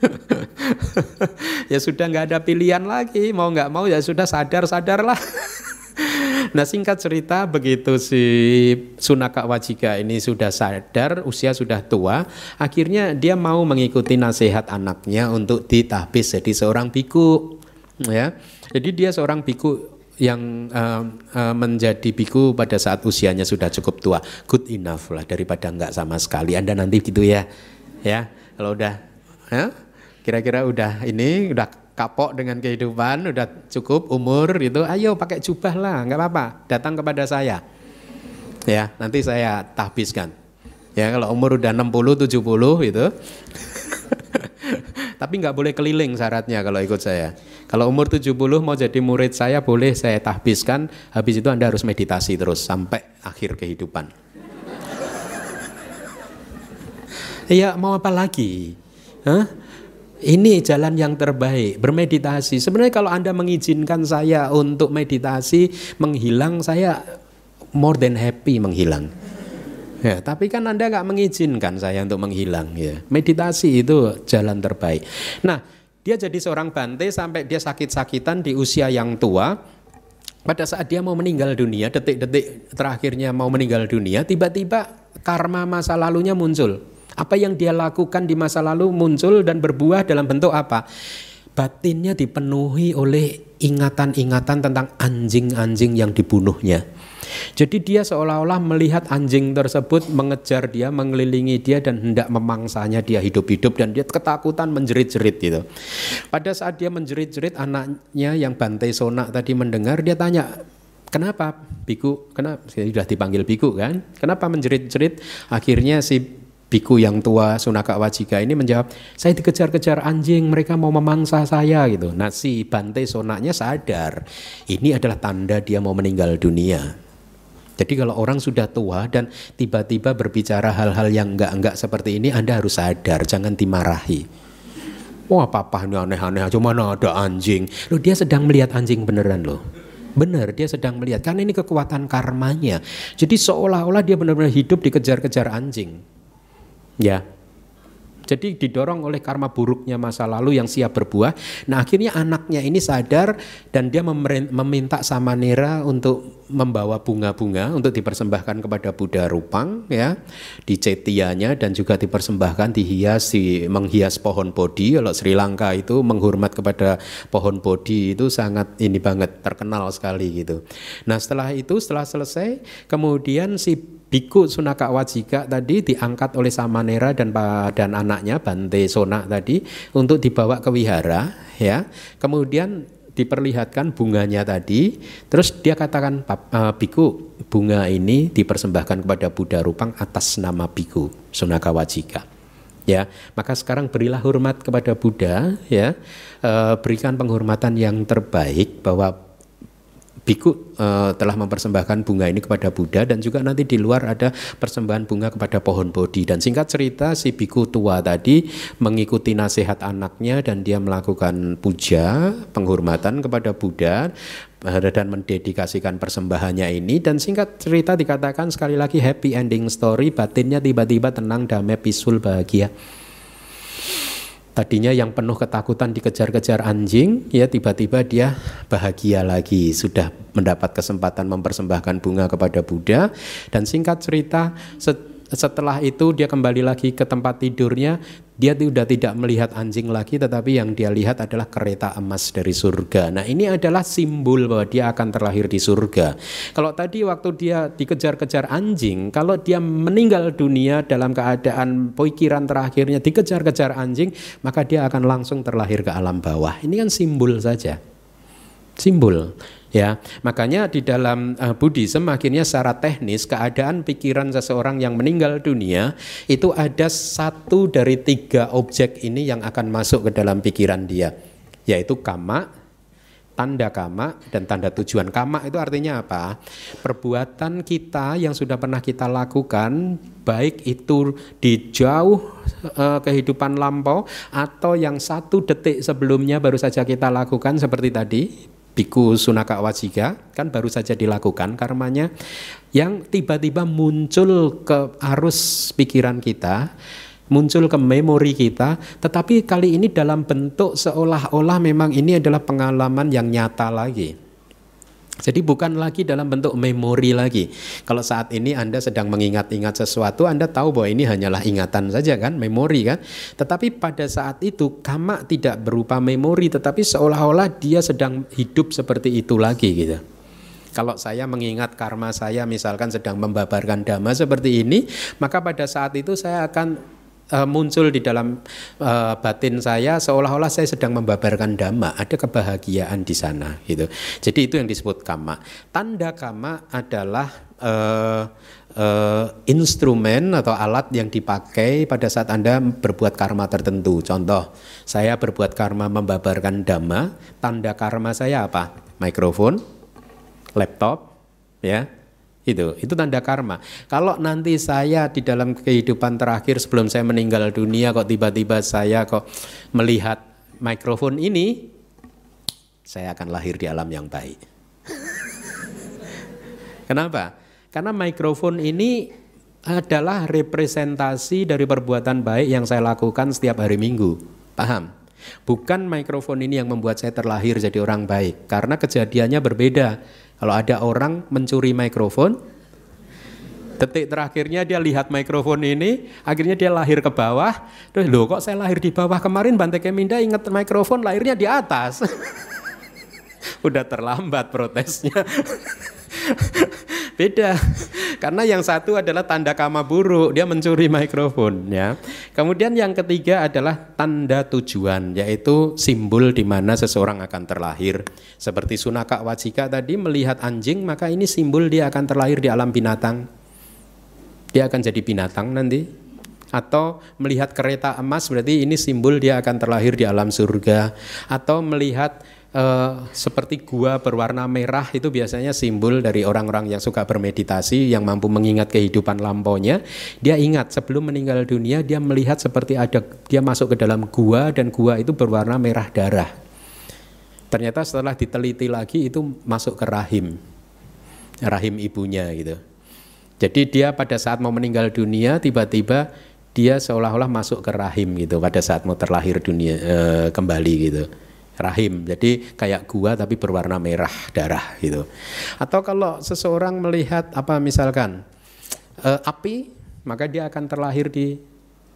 (laughs) ya sudah nggak ada pilihan lagi mau nggak mau ya sudah sadar sadarlah (laughs) (laughs) Nah singkat cerita begitu si Sunaka Wajika ini sudah sadar usia sudah tua akhirnya dia mau mengikuti nasihat anaknya untuk ditahbis jadi seorang biku ya. Jadi dia seorang biku yang uh, uh, menjadi biku pada saat usianya sudah cukup tua. Good enough lah daripada enggak sama sekali. Anda nanti gitu ya ya. Kalau udah ya kira-kira udah ini udah kapok dengan kehidupan, udah cukup umur itu, ayo pakai jubah lah, nggak apa-apa, datang kepada saya. Ya, nanti saya tahbiskan. Ya, kalau umur udah 60 70 itu. Tapi nggak boleh keliling syaratnya kalau ikut saya. Kalau umur 70 mau jadi murid saya boleh saya tahbiskan, habis itu Anda harus meditasi terus sampai akhir kehidupan. (laughs) Iya, mau apa lagi? Hah? Ini jalan yang terbaik, bermeditasi. Sebenarnya kalau Anda mengizinkan saya untuk meditasi, menghilang, saya more than happy menghilang. Ya, tapi kan Anda nggak mengizinkan saya untuk menghilang ya. Meditasi itu jalan terbaik. Nah, dia jadi seorang bante sampai dia sakit-sakitan di usia yang tua. Pada saat dia mau meninggal dunia, detik-detik terakhirnya mau meninggal dunia, tiba-tiba karma masa lalunya muncul. Apa yang dia lakukan di masa lalu muncul dan berbuah dalam bentuk apa? Batinnya dipenuhi oleh ingatan-ingatan tentang anjing-anjing yang dibunuhnya. Jadi dia seolah-olah melihat anjing tersebut mengejar dia, mengelilingi dia dan hendak memangsanya dia hidup-hidup dan dia ketakutan menjerit-jerit gitu. Pada saat dia menjerit-jerit anaknya yang Bantai Sonak tadi mendengar dia tanya, Kenapa biku? Kenapa sudah dipanggil biku kan? Kenapa menjerit-jerit? Akhirnya si biku yang tua Sunaka Wajika ini menjawab, saya dikejar-kejar anjing, mereka mau memangsa saya gitu. Nah si Bante Sonaknya sadar, ini adalah tanda dia mau meninggal dunia. Jadi kalau orang sudah tua dan tiba-tiba berbicara hal-hal yang enggak-enggak seperti ini, Anda harus sadar, jangan dimarahi. Wah papa ini aneh-aneh, cuma ada anjing. Loh dia sedang melihat anjing beneran loh. Benar, dia sedang melihat. Karena ini kekuatan karmanya. Jadi seolah-olah dia benar-benar hidup dikejar-kejar anjing. Ya. Jadi didorong oleh karma buruknya masa lalu yang siap berbuah. Nah akhirnya anaknya ini sadar dan dia meminta Samanera untuk membawa bunga-bunga untuk dipersembahkan kepada Buddha Rupang ya di cetianya dan juga dipersembahkan dihias di menghias pohon bodhi. Kalau Sri Lanka itu menghormat kepada pohon bodhi itu sangat ini banget terkenal sekali gitu. Nah setelah itu setelah selesai kemudian si Biku Sunaka Wajika tadi diangkat oleh Samanera dan dan anaknya Bante Sona tadi untuk dibawa ke wihara ya. Kemudian diperlihatkan bunganya tadi, terus dia katakan uh, Biku bunga ini dipersembahkan kepada Buddha Rupang atas nama Biku Sunaka Wajika. Ya, maka sekarang berilah hormat kepada Buddha ya. Uh, berikan penghormatan yang terbaik bahwa biku uh, telah mempersembahkan bunga ini kepada Buddha dan juga nanti di luar ada persembahan bunga kepada pohon bodhi dan singkat cerita si biku tua tadi mengikuti nasihat anaknya dan dia melakukan puja penghormatan kepada Buddha eh, dan mendedikasikan persembahannya ini. Dan singkat cerita dikatakan sekali lagi happy ending story batinnya tiba-tiba tenang damai peaceful bahagia Tadinya yang penuh ketakutan dikejar-kejar anjing, ya tiba-tiba dia bahagia lagi, sudah mendapat kesempatan mempersembahkan bunga kepada Buddha. Dan singkat cerita, setelah itu dia kembali lagi ke tempat tidurnya, dia sudah tidak melihat anjing lagi tetapi yang dia lihat adalah kereta emas dari surga. Nah, ini adalah simbol bahwa dia akan terlahir di surga. Kalau tadi waktu dia dikejar-kejar anjing, kalau dia meninggal dunia dalam keadaan pikiran terakhirnya dikejar-kejar anjing, maka dia akan langsung terlahir ke alam bawah. Ini kan simbol saja. Simbol ya makanya di dalam uh, Buddhism akhirnya secara teknis keadaan pikiran seseorang yang meninggal dunia itu ada satu dari tiga objek ini yang akan masuk ke dalam pikiran dia yaitu kama tanda kama dan tanda tujuan. Kama itu artinya apa? Perbuatan kita yang sudah pernah kita lakukan baik itu di jauh uh, kehidupan lampau atau yang satu detik sebelumnya baru saja kita lakukan seperti tadi biku sunaka wajika kan baru saja dilakukan karmanya yang tiba-tiba muncul ke arus pikiran kita muncul ke memori kita tetapi kali ini dalam bentuk seolah-olah memang ini adalah pengalaman yang nyata lagi jadi bukan lagi dalam bentuk memori lagi. Kalau saat ini Anda sedang mengingat-ingat sesuatu, Anda tahu bahwa ini hanyalah ingatan saja kan, memori kan. Tetapi pada saat itu kama tidak berupa memori, tetapi seolah-olah dia sedang hidup seperti itu lagi gitu. Kalau saya mengingat karma saya misalkan sedang membabarkan dhamma seperti ini, maka pada saat itu saya akan uh, muncul di dalam uh, batin saya seolah-olah saya sedang membabarkan dhamma, ada kebahagiaan di sana gitu. Jadi itu yang disebut kama. Tanda kama adalah uh, uh, instrumen atau alat yang dipakai pada saat Anda berbuat karma tertentu. Contoh, saya berbuat karma membabarkan dhamma, tanda karma saya apa? Mikrofon, laptop, ya, itu, itu tanda karma. Kalau nanti saya di dalam kehidupan terakhir sebelum saya meninggal dunia kok tiba-tiba saya kok melihat mikrofon ini, saya akan lahir di alam yang baik. (laughs) Kenapa? Karena mikrofon ini adalah representasi dari perbuatan baik yang saya lakukan setiap hari Minggu. Paham? Bukan mikrofon ini yang membuat saya terlahir jadi orang baik, karena kejadiannya berbeda. Kalau ada orang mencuri mikrofon, detik terakhirnya dia lihat mikrofon ini, akhirnya dia lahir ke bawah. Terus loh kok saya lahir di bawah kemarin Bante Keminda ingat mikrofon lahirnya di atas. (laughs) Udah terlambat protesnya. (laughs) Beda. (laughs) Karena yang satu adalah tanda kama buruk, dia mencuri mikrofon ya. Kemudian yang ketiga adalah tanda tujuan, yaitu simbol di mana seseorang akan terlahir. Seperti Sunaka Wajika tadi melihat anjing, maka ini simbol dia akan terlahir di alam binatang. Dia akan jadi binatang nanti atau melihat kereta emas berarti ini simbol dia akan terlahir di alam surga atau melihat uh, seperti gua berwarna merah itu biasanya simbol dari orang-orang yang suka bermeditasi yang mampu mengingat kehidupan lampaunya. Dia ingat sebelum meninggal dunia dia melihat seperti ada dia masuk ke dalam gua dan gua itu berwarna merah darah. Ternyata setelah diteliti lagi itu masuk ke rahim rahim ibunya gitu. Jadi dia pada saat mau meninggal dunia tiba-tiba dia seolah-olah masuk ke rahim gitu pada saat mau terlahir dunia e, kembali gitu rahim. Jadi kayak gua tapi berwarna merah darah gitu. Atau kalau seseorang melihat apa misalkan e, api, maka dia akan terlahir di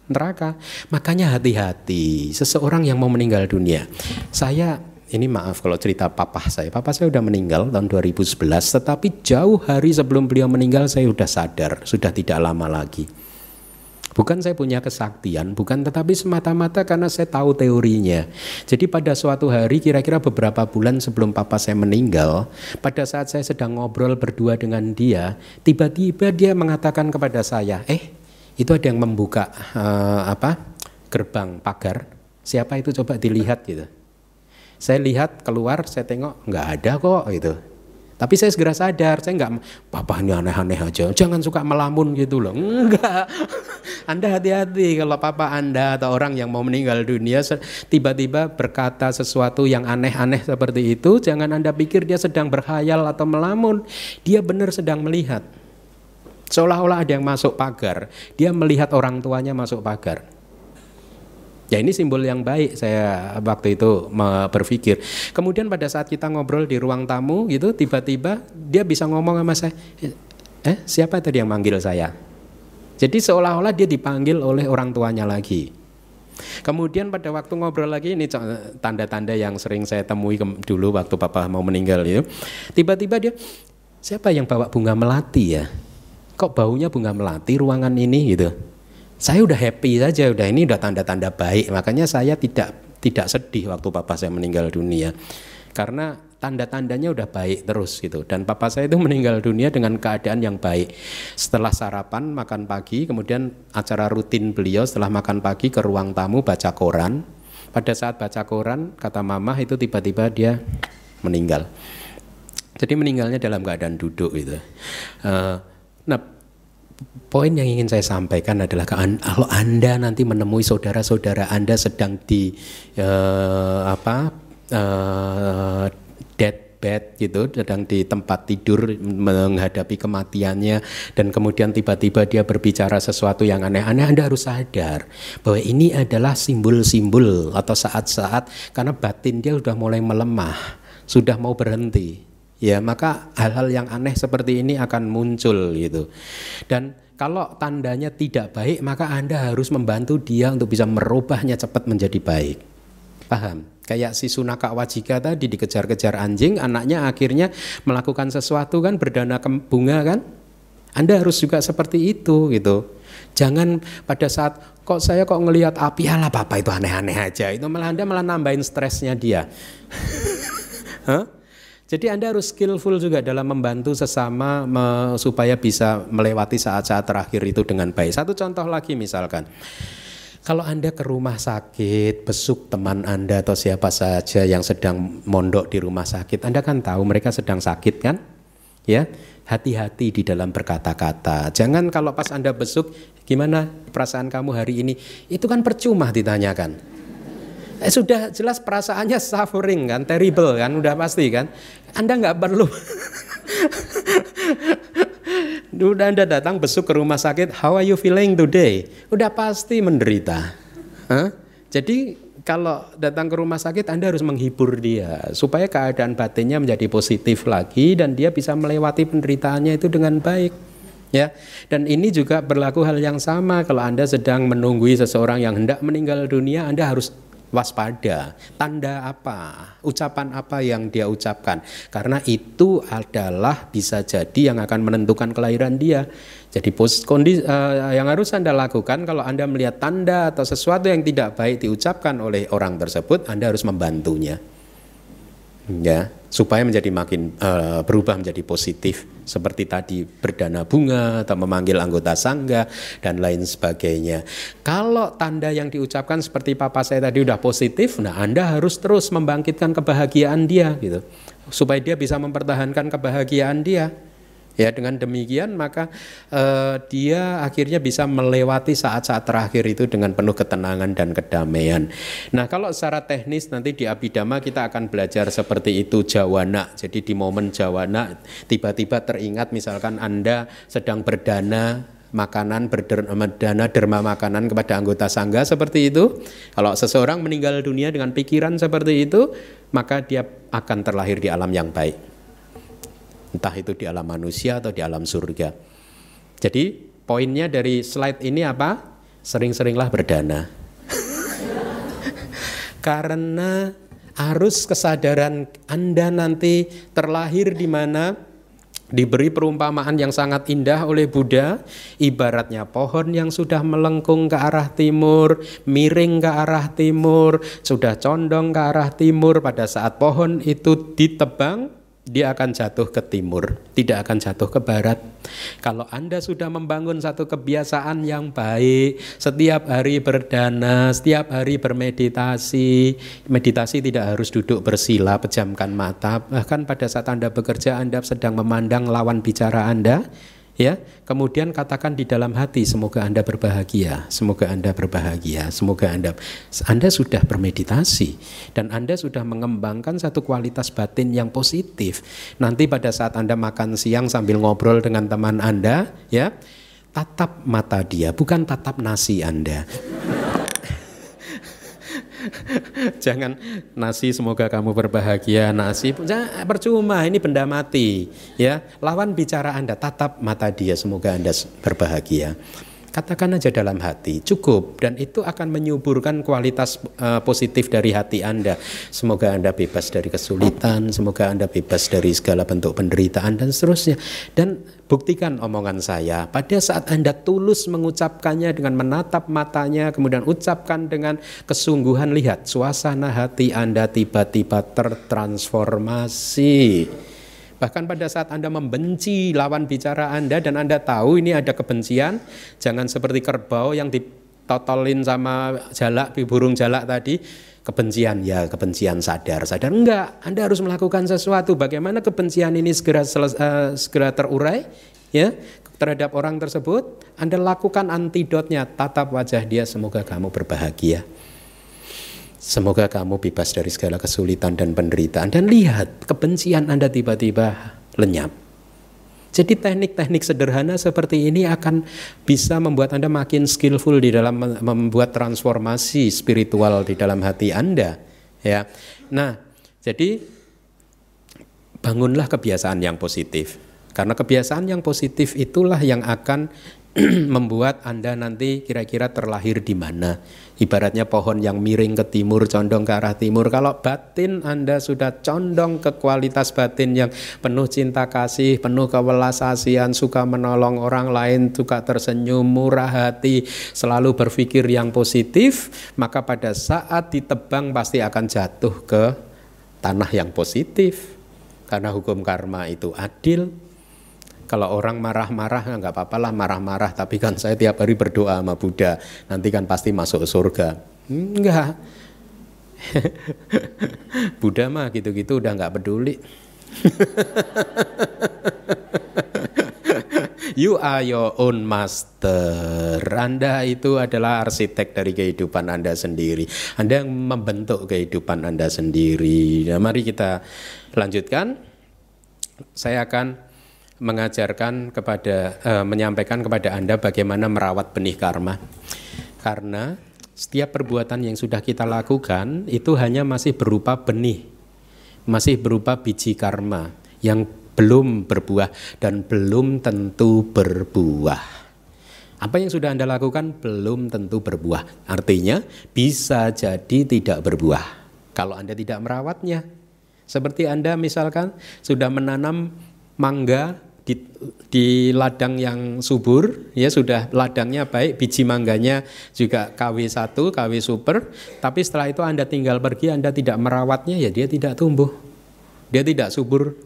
neraka. Makanya hati-hati seseorang yang mau meninggal dunia. Saya ini maaf kalau cerita papa saya. Papa saya sudah meninggal tahun 2011, tetapi jauh hari sebelum beliau meninggal saya sudah sadar, sudah tidak lama lagi. Bukan saya punya kesaktian, bukan tetapi semata-mata karena saya tahu teorinya. Jadi pada suatu hari kira-kira beberapa bulan sebelum papa saya meninggal, pada saat saya sedang ngobrol berdua dengan dia, tiba-tiba dia mengatakan kepada saya, "Eh, itu ada yang membuka uh, apa? gerbang pagar. Siapa itu coba dilihat gitu." Saya lihat keluar, saya tengok nggak ada kok gitu. Tapi saya segera sadar, saya nggak, papa ini aneh-aneh aja, jangan suka melamun gitu loh. Enggak, (laughs) Anda hati-hati kalau papa Anda atau orang yang mau meninggal dunia tiba-tiba berkata sesuatu yang aneh-aneh seperti itu, jangan Anda pikir dia sedang berhayal atau melamun. Dia benar sedang melihat. Seolah-olah ada yang masuk pagar, dia melihat orang tuanya masuk pagar. Ya ini simbol yang baik saya waktu itu berpikir. Kemudian pada saat kita ngobrol di ruang tamu gitu tiba-tiba dia bisa ngomong sama saya, eh siapa tadi yang manggil saya? Jadi seolah-olah dia dipanggil oleh orang tuanya lagi. Kemudian pada waktu ngobrol lagi ini tanda-tanda yang sering saya temui dulu waktu papa mau meninggal itu. Tiba-tiba dia, siapa yang bawa bunga melati ya? Kok baunya bunga melati ruangan ini gitu? Saya udah happy saja, udah ini udah tanda-tanda baik. Makanya saya tidak tidak sedih waktu papa saya meninggal dunia. Karena tanda-tandanya udah baik terus gitu. Dan papa saya itu (laughs) meninggal dunia dengan keadaan yang baik. Setelah sarapan, makan pagi, kemudian acara rutin beliau setelah makan pagi ke ruang tamu baca koran. Pada saat baca koran, kata mama itu tiba-tiba dia meninggal. Jadi meninggalnya dalam keadaan duduk gitu. Uh, nah, poin yang ingin saya sampaikan adalah kalau Anda nanti menemui saudara-saudara Anda sedang di uh, apa uh, bed gitu sedang di tempat tidur menghadapi kematiannya dan kemudian tiba-tiba dia berbicara sesuatu yang aneh-aneh Anda harus sadar bahwa ini adalah simbol-simbol atau saat-saat karena batin dia sudah mulai melemah sudah mau berhenti ya maka hal-hal yang aneh seperti ini akan muncul gitu dan kalau tandanya tidak baik maka Anda harus membantu dia untuk bisa merubahnya cepat menjadi baik paham Kayak si Sunaka Wajika tadi dikejar-kejar anjing, anaknya akhirnya melakukan sesuatu kan berdana bunga kan? Anda harus juga seperti itu gitu. Jangan pada saat kok saya kok ngelihat api ala papa itu aneh-aneh aja. Itu malah Anda malah nambahin stresnya dia. (laughs) huh? Jadi Anda harus skillful juga dalam membantu sesama me, supaya bisa melewati saat-saat terakhir itu dengan baik. Satu contoh lagi misalkan. Kalau Anda ke rumah sakit, besuk teman Anda atau siapa saja yang sedang mondok di rumah sakit, Anda kan tahu mereka sedang sakit kan? Ya, hati-hati di dalam berkata-kata. Jangan kalau pas Anda besuk, gimana perasaan kamu hari ini? Itu kan percuma ditanyakan. Eh, sudah jelas perasaannya suffering kan, terrible kan, udah pasti kan. Anda nggak perlu (laughs) Udah Anda datang besuk ke rumah sakit, how are you feeling today? Udah pasti menderita. Huh? Jadi kalau datang ke rumah sakit Anda harus menghibur dia supaya keadaan batinnya menjadi positif lagi dan dia bisa melewati penderitaannya itu dengan baik. Ya. Dan ini juga berlaku hal yang sama kalau Anda sedang menunggui seseorang yang hendak meninggal dunia, Anda harus waspada. Tanda apa? Ucapan apa yang dia ucapkan? Karena itu adalah bisa jadi yang akan menentukan kelahiran dia. Jadi pos kondisi uh, yang harus Anda lakukan kalau Anda melihat tanda atau sesuatu yang tidak baik diucapkan oleh orang tersebut, Anda harus membantunya. Ya, supaya menjadi makin uh, berubah menjadi positif seperti tadi berdana bunga atau memanggil anggota sangga dan lain sebagainya. Kalau tanda yang diucapkan seperti papa saya tadi udah positif, nah Anda harus terus membangkitkan kebahagiaan dia gitu. Supaya dia bisa mempertahankan kebahagiaan dia. Ya dengan demikian maka uh, dia akhirnya bisa melewati saat-saat terakhir itu dengan penuh ketenangan dan kedamaian. Nah kalau secara teknis nanti di Abidama kita akan belajar seperti itu jawana. Jadi di momen jawana tiba-tiba teringat misalkan Anda sedang berdana makanan berdana derma makanan kepada anggota sangga seperti itu. Kalau seseorang meninggal dunia dengan pikiran seperti itu, maka dia akan terlahir di alam yang baik entah itu di alam manusia atau di alam surga. Jadi poinnya dari slide ini apa? Sering-seringlah berdana. (laughs) Karena arus kesadaran Anda nanti terlahir di mana diberi perumpamaan yang sangat indah oleh Buddha ibaratnya pohon yang sudah melengkung ke arah timur miring ke arah timur sudah condong ke arah timur pada saat pohon itu ditebang dia akan jatuh ke timur, tidak akan jatuh ke barat. Kalau Anda sudah membangun satu kebiasaan yang baik, setiap hari berdana, setiap hari bermeditasi, meditasi tidak harus duduk bersila, pejamkan mata, bahkan pada saat Anda bekerja, Anda sedang memandang lawan bicara Anda, ya kemudian katakan di dalam hati semoga anda berbahagia semoga anda berbahagia semoga anda anda sudah bermeditasi dan anda sudah mengembangkan satu kualitas batin yang positif. Nanti pada saat anda makan siang sambil ngobrol dengan teman anda ya tatap mata dia bukan tatap nasi anda (laughs) Jangan nasi semoga kamu berbahagia nasi. Percuma ini benda mati ya. Lawan bicara anda tatap mata dia semoga anda berbahagia Katakan aja dalam hati, cukup dan itu akan menyuburkan kualitas uh, positif dari hati Anda. Semoga Anda bebas dari kesulitan, semoga Anda bebas dari segala bentuk penderitaan dan seterusnya. Dan buktikan omongan saya, pada saat Anda tulus mengucapkannya dengan menatap matanya, kemudian ucapkan dengan kesungguhan, lihat suasana hati Anda tiba-tiba tertransformasi. Bahkan pada saat Anda membenci lawan bicara Anda dan Anda tahu ini ada kebencian, jangan seperti kerbau yang ditotolin sama jalak, burung jalak tadi, kebencian. Ya kebencian sadar. Sadar enggak? Anda harus melakukan sesuatu. Bagaimana kebencian ini segera uh, segera terurai ya terhadap orang tersebut? Anda lakukan antidotnya. Tatap wajah dia. Semoga kamu berbahagia Semoga kamu bebas dari segala kesulitan dan penderitaan dan lihat kebencian Anda tiba-tiba lenyap. Jadi teknik-teknik sederhana seperti ini akan bisa membuat Anda makin skillful di dalam membuat transformasi spiritual di dalam hati Anda, ya. Nah, jadi bangunlah kebiasaan yang positif. Karena kebiasaan yang positif itulah yang akan (clears throat) membuat Anda nanti kira-kira terlahir di mana. Ibaratnya pohon yang miring ke timur, condong ke arah timur. Kalau batin Anda sudah condong ke kualitas batin yang penuh cinta kasih, penuh kewelasasian, suka menolong orang lain, suka tersenyum, murah hati, selalu berpikir yang positif, maka pada saat ditebang pasti akan jatuh ke tanah yang positif. Karena hukum karma itu adil, kalau orang marah-marah nggak apa-apa lah marah-marah, tapi kan saya tiap hari berdoa sama Buddha, nanti kan pasti masuk surga. Enggak. (laughs) Buddha mah gitu-gitu udah nggak peduli. (laughs) you are your own master. Anda itu adalah arsitek dari kehidupan Anda sendiri. Anda yang membentuk kehidupan Anda sendiri. Nah, mari kita lanjutkan. Saya akan mengajarkan kepada uh, menyampaikan kepada Anda bagaimana merawat benih karma. Karena setiap perbuatan yang sudah kita lakukan itu hanya masih berupa benih, masih berupa biji karma yang belum berbuah dan belum tentu berbuah. Apa yang sudah Anda lakukan belum tentu berbuah. Artinya bisa jadi tidak berbuah kalau Anda tidak merawatnya. Seperti Anda misalkan sudah menanam mangga di, di ladang yang subur ya sudah ladangnya baik biji mangganya juga KW1 KW super. Tapi setelah itu Anda tinggal pergi Anda tidak merawatnya ya dia tidak tumbuh. Dia tidak subur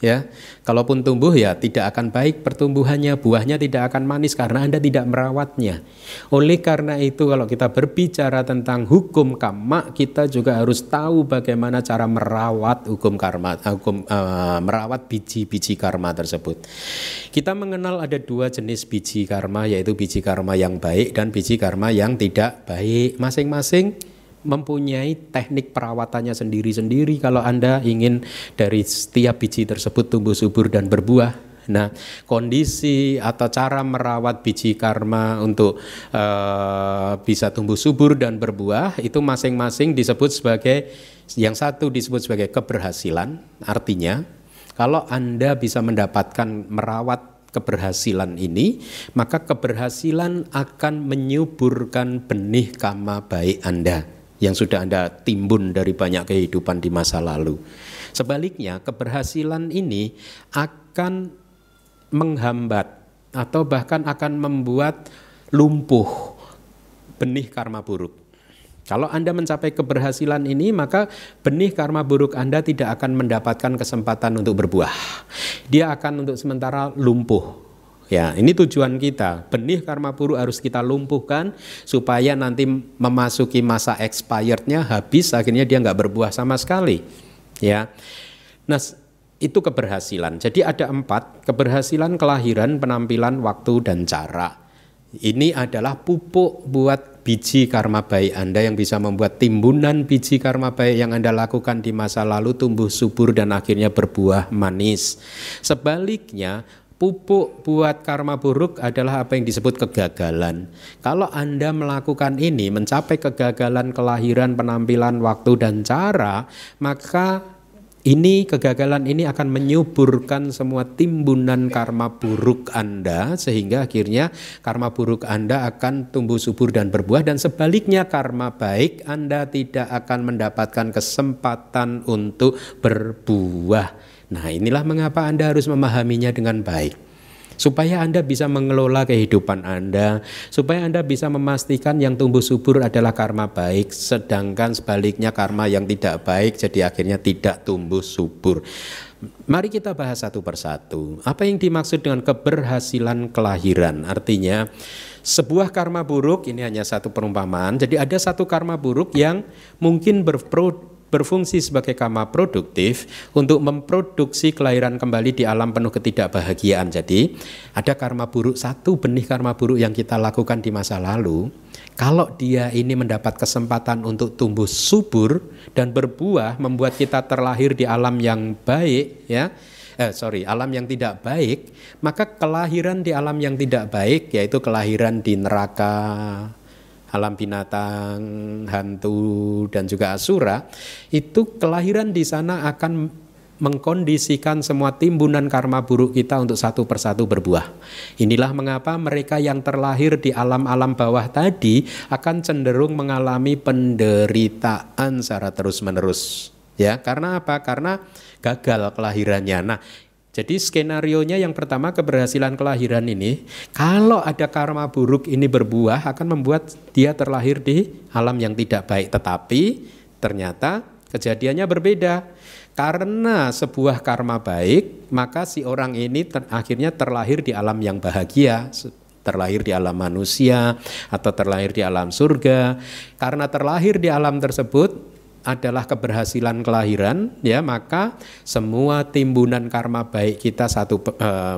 ya kalaupun tumbuh ya tidak akan baik pertumbuhannya buahnya tidak akan manis karena anda tidak merawatnya. Oleh karena itu kalau kita berbicara tentang hukum karma kita juga harus tahu bagaimana cara merawat hukum karma hukum uh, merawat biji-biji karma tersebut. Kita mengenal ada dua jenis biji karma yaitu biji karma yang baik dan biji karma yang tidak baik. Masing-masing mempunyai teknik perawatannya sendiri-sendiri kalau Anda ingin dari setiap biji tersebut tumbuh subur dan berbuah. Nah, kondisi atau cara merawat biji karma untuk uh, bisa tumbuh subur dan berbuah itu masing-masing disebut sebagai yang satu disebut sebagai keberhasilan. Artinya, kalau Anda bisa mendapatkan merawat keberhasilan ini, maka keberhasilan akan menyuburkan benih kama baik Anda yang sudah Anda timbun dari banyak kehidupan di masa lalu. Sebaliknya, keberhasilan ini akan menghambat atau bahkan akan membuat lumpuh benih karma buruk. Kalau Anda mencapai keberhasilan ini, maka benih karma buruk Anda tidak akan mendapatkan kesempatan untuk berbuah. Dia akan untuk sementara lumpuh Ya, ini tujuan kita. Benih karma buruk harus kita lumpuhkan supaya nanti memasuki masa expirednya habis, akhirnya dia nggak berbuah sama sekali. Ya, nah itu keberhasilan. Jadi ada empat keberhasilan kelahiran, penampilan, waktu dan cara. Ini adalah pupuk buat biji karma baik Anda yang bisa membuat timbunan biji karma baik yang Anda lakukan di masa lalu tumbuh subur dan akhirnya berbuah manis. Sebaliknya, pupuk buat karma buruk adalah apa yang disebut kegagalan. Kalau Anda melakukan ini, mencapai kegagalan kelahiran, penampilan, waktu, dan cara, maka ini kegagalan ini akan menyuburkan semua timbunan karma buruk Anda sehingga akhirnya karma buruk Anda akan tumbuh subur dan berbuah dan sebaliknya karma baik Anda tidak akan mendapatkan kesempatan untuk berbuah. Nah, inilah mengapa Anda harus memahaminya dengan baik supaya Anda bisa mengelola kehidupan Anda, supaya Anda bisa memastikan yang tumbuh subur adalah karma baik, sedangkan sebaliknya karma yang tidak baik jadi akhirnya tidak tumbuh subur. Mari kita bahas satu persatu. Apa yang dimaksud dengan keberhasilan kelahiran? Artinya sebuah karma buruk ini hanya satu perumpamaan. Jadi ada satu karma buruk yang mungkin berpro berfungsi sebagai karma produktif untuk memproduksi kelahiran kembali di alam penuh ketidakbahagiaan. Jadi, ada karma buruk satu benih karma buruk yang kita lakukan di masa lalu. Kalau dia ini mendapat kesempatan untuk tumbuh subur dan berbuah, membuat kita terlahir di alam yang baik, ya. Eh, sorry, alam yang tidak baik, maka kelahiran di alam yang tidak baik, yaitu kelahiran di neraka, alam binatang, hantu dan juga asura, itu kelahiran di sana akan mengkondisikan semua timbunan karma buruk kita untuk satu persatu berbuah. Inilah mengapa mereka yang terlahir di alam-alam bawah tadi akan cenderung mengalami penderitaan secara terus-menerus. Ya, karena apa? Karena gagal kelahirannya. Nah, jadi skenario-nya yang pertama keberhasilan kelahiran ini, kalau ada karma buruk ini berbuah akan membuat dia terlahir di alam yang tidak baik. Tetapi ternyata kejadiannya berbeda. Karena sebuah karma baik, maka si orang ini ter akhirnya terlahir di alam yang bahagia, terlahir di alam manusia atau terlahir di alam surga. Karena terlahir di alam tersebut, adalah keberhasilan kelahiran ya maka semua timbunan karma baik kita satu uh,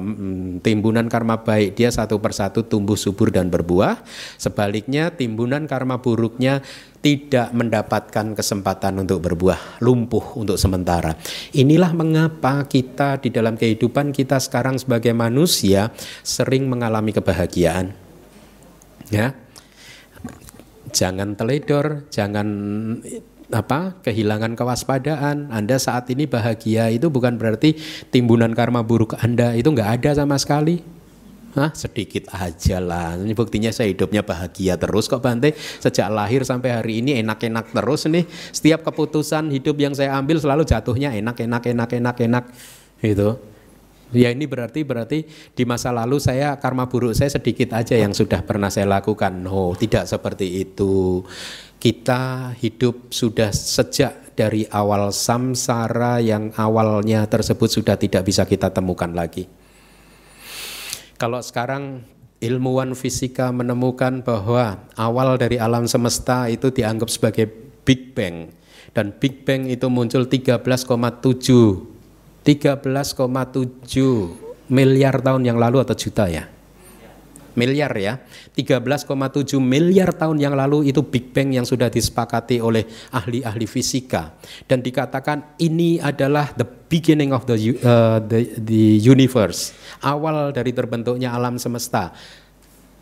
timbunan karma baik dia satu persatu tumbuh subur dan berbuah. Sebaliknya timbunan karma buruknya tidak mendapatkan kesempatan untuk berbuah lumpuh untuk sementara. Inilah mengapa kita di dalam kehidupan kita sekarang sebagai manusia sering mengalami kebahagiaan ya. Jangan teledor jangan apa kehilangan kewaspadaan Anda saat ini bahagia itu bukan berarti timbunan karma buruk Anda itu nggak ada sama sekali Hah, sedikit aja lah. Ini buktinya saya hidupnya bahagia terus kok Bante. Sejak lahir sampai hari ini enak-enak terus nih. Setiap keputusan hidup yang saya ambil selalu jatuhnya enak, enak, enak, enak, enak. Gitu. Ya ini berarti berarti di masa lalu saya karma buruk saya sedikit aja yang sudah pernah saya lakukan. No, tidak seperti itu kita hidup sudah sejak dari awal samsara yang awalnya tersebut sudah tidak bisa kita temukan lagi. Kalau sekarang ilmuwan fisika menemukan bahwa awal dari alam semesta itu dianggap sebagai Big Bang dan Big Bang itu muncul 13,7 13,7 miliar tahun yang lalu atau juta ya? Miliar ya. 13,7 miliar tahun yang lalu itu Big Bang yang sudah disepakati oleh ahli-ahli fisika. Dan dikatakan ini adalah the beginning of the uh, the, the universe. Awal dari terbentuknya alam semesta.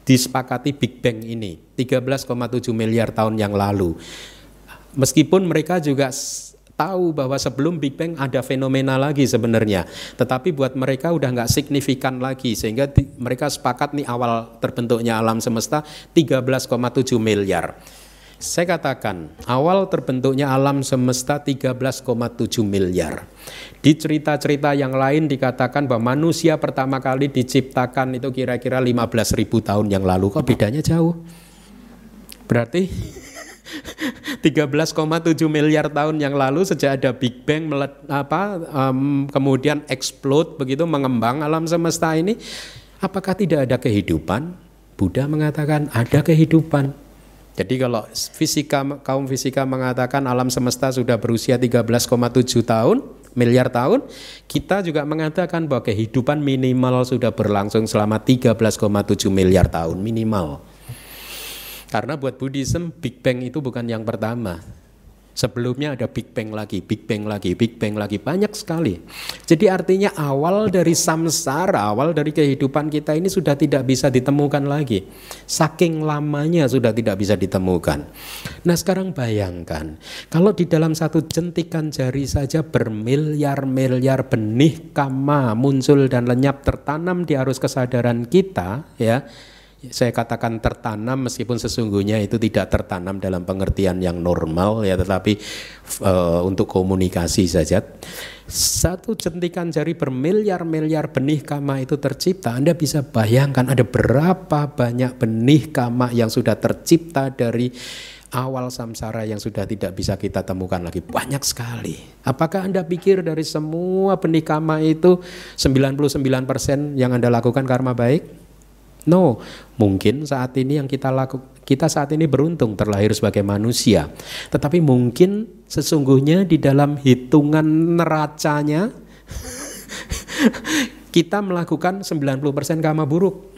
Disepakati Big Bang ini 13,7 miliar tahun yang lalu. Meskipun mereka juga tahu bahwa sebelum Big Bang ada fenomena lagi sebenarnya. Tetapi buat mereka udah nggak signifikan lagi sehingga di, mereka sepakat nih awal terbentuknya alam semesta 13,7 miliar. Saya katakan awal terbentuknya alam semesta 13,7 miliar. Di cerita-cerita yang lain dikatakan bahwa manusia pertama kali diciptakan itu kira-kira 15 ribu tahun yang lalu. Kok bedanya jauh? Berarti 13,7 miliar tahun yang lalu sejak ada Big Bang melet, apa um, kemudian explode begitu mengembang alam semesta ini apakah tidak ada kehidupan? Buddha mengatakan ada kehidupan. Jadi kalau fisika kaum fisika mengatakan alam semesta sudah berusia 13,7 tahun, miliar tahun, kita juga mengatakan bahwa kehidupan minimal sudah berlangsung selama 13,7 miliar tahun minimal. Karena buat Buddhism Big Bang itu bukan yang pertama. Sebelumnya ada Big Bang lagi, Big Bang lagi, Big Bang lagi, banyak sekali. Jadi artinya awal dari samsara, awal dari kehidupan kita ini sudah tidak bisa ditemukan lagi. Saking lamanya sudah tidak bisa ditemukan. Nah sekarang bayangkan, kalau di dalam satu jentikan jari saja bermiliar-miliar benih kama muncul dan lenyap tertanam di arus kesadaran kita, ya saya katakan tertanam meskipun sesungguhnya itu tidak tertanam dalam pengertian yang normal ya tetapi uh, untuk komunikasi saja satu jentikan jari bermiliar-miliar benih kama itu tercipta Anda bisa bayangkan ada berapa banyak benih kama yang sudah tercipta dari awal samsara yang sudah tidak bisa kita temukan lagi banyak sekali. Apakah Anda pikir dari semua benih kama itu 99% yang Anda lakukan karma baik? No, mungkin saat ini yang kita lakukan, kita saat ini beruntung terlahir sebagai manusia. Tetapi mungkin sesungguhnya di dalam hitungan neracanya (laughs) kita melakukan 90% karma buruk.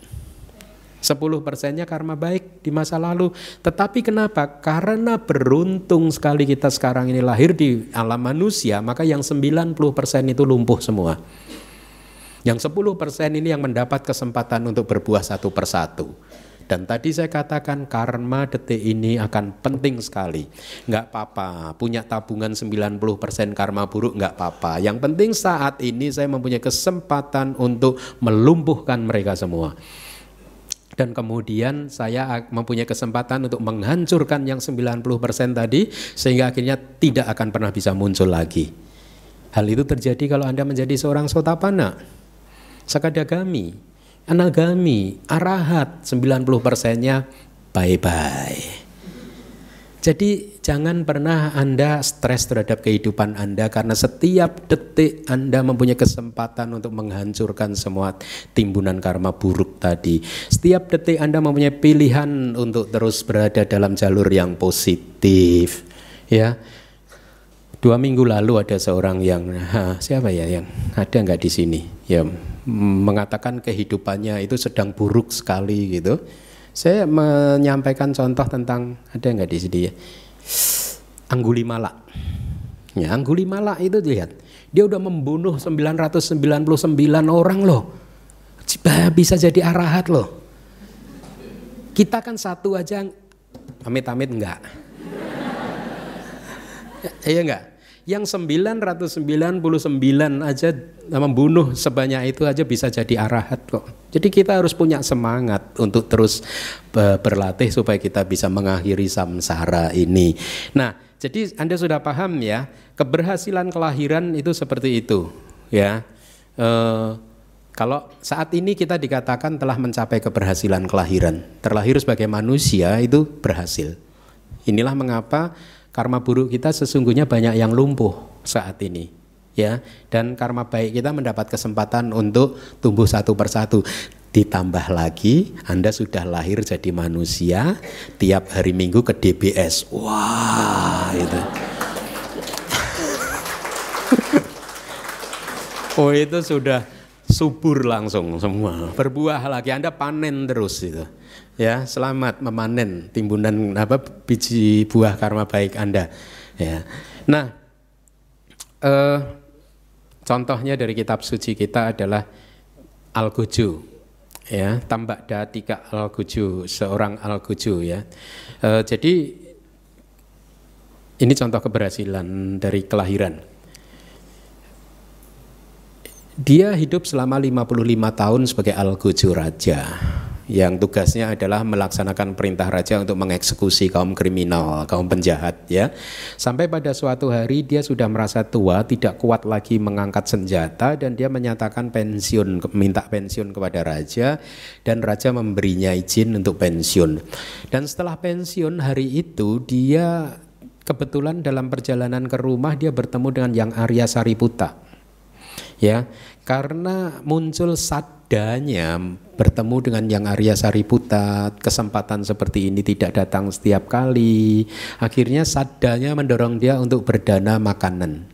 10 persennya karma baik di masa lalu. Tetapi kenapa? Karena beruntung sekali kita sekarang ini lahir di alam manusia, maka yang 90 persen itu lumpuh semua. Yang 10% ini yang mendapat kesempatan untuk berbuah satu persatu. Dan tadi saya katakan karma detik ini akan penting sekali. Nggak apa-apa, punya tabungan 90% karma buruk nggak apa-apa. Yang penting saat ini saya mempunyai kesempatan untuk melumpuhkan mereka semua. Dan kemudian saya mempunyai kesempatan untuk menghancurkan yang 90% tadi sehingga akhirnya tidak akan pernah bisa muncul lagi. Hal itu terjadi kalau Anda menjadi seorang sotapana sakadagami, anagami, arahat 90 persennya bye-bye. Jadi jangan pernah Anda stres terhadap kehidupan Anda karena setiap detik Anda mempunyai kesempatan untuk menghancurkan semua timbunan karma buruk tadi. Setiap detik Anda mempunyai pilihan untuk terus berada dalam jalur yang positif. Ya, dua minggu lalu ada seorang yang ha, siapa ya yang ada nggak di sini? Ya mengatakan kehidupannya itu sedang buruk sekali gitu. Saya menyampaikan contoh tentang ada nggak di sini ya? Angguli Malak. Ya, Angguli Malak itu lihat, dia udah membunuh 999 orang loh. Bisa jadi arahat loh. Kita kan satu aja amit-amit enggak. Iya enggak? Yang 999 aja membunuh sebanyak itu aja bisa jadi arahat kok. Jadi kita harus punya semangat untuk terus berlatih supaya kita bisa mengakhiri samsara ini. Nah, jadi Anda sudah paham ya, keberhasilan kelahiran itu seperti itu, ya. E, kalau saat ini kita dikatakan telah mencapai keberhasilan kelahiran, terlahir sebagai manusia itu berhasil. Inilah mengapa karma buruk kita sesungguhnya banyak yang lumpuh saat ini ya. Dan karma baik kita mendapat kesempatan untuk tumbuh satu persatu. Ditambah lagi Anda sudah lahir jadi manusia tiap hari Minggu ke DBS wah itu. (laughs) Oh itu sudah subur langsung semua. Berbuah lagi Anda panen terus itu ya selamat memanen timbunan apa biji buah karma baik anda. Ya. Nah eh, contohnya dari kitab suci kita adalah al guju ya tambak datika al guju seorang al guju ya. Eh, jadi ini contoh keberhasilan dari kelahiran. Dia hidup selama 55 tahun sebagai al guju raja yang tugasnya adalah melaksanakan perintah raja untuk mengeksekusi kaum kriminal, kaum penjahat ya. Sampai pada suatu hari dia sudah merasa tua, tidak kuat lagi mengangkat senjata dan dia menyatakan pensiun, minta pensiun kepada raja dan raja memberinya izin untuk pensiun. Dan setelah pensiun hari itu dia kebetulan dalam perjalanan ke rumah dia bertemu dengan yang Arya Sariputa. Ya, karena muncul sadanya bertemu dengan yang Arya Sariputa kesempatan seperti ini tidak datang setiap kali. Akhirnya sadanya mendorong dia untuk berdana makanan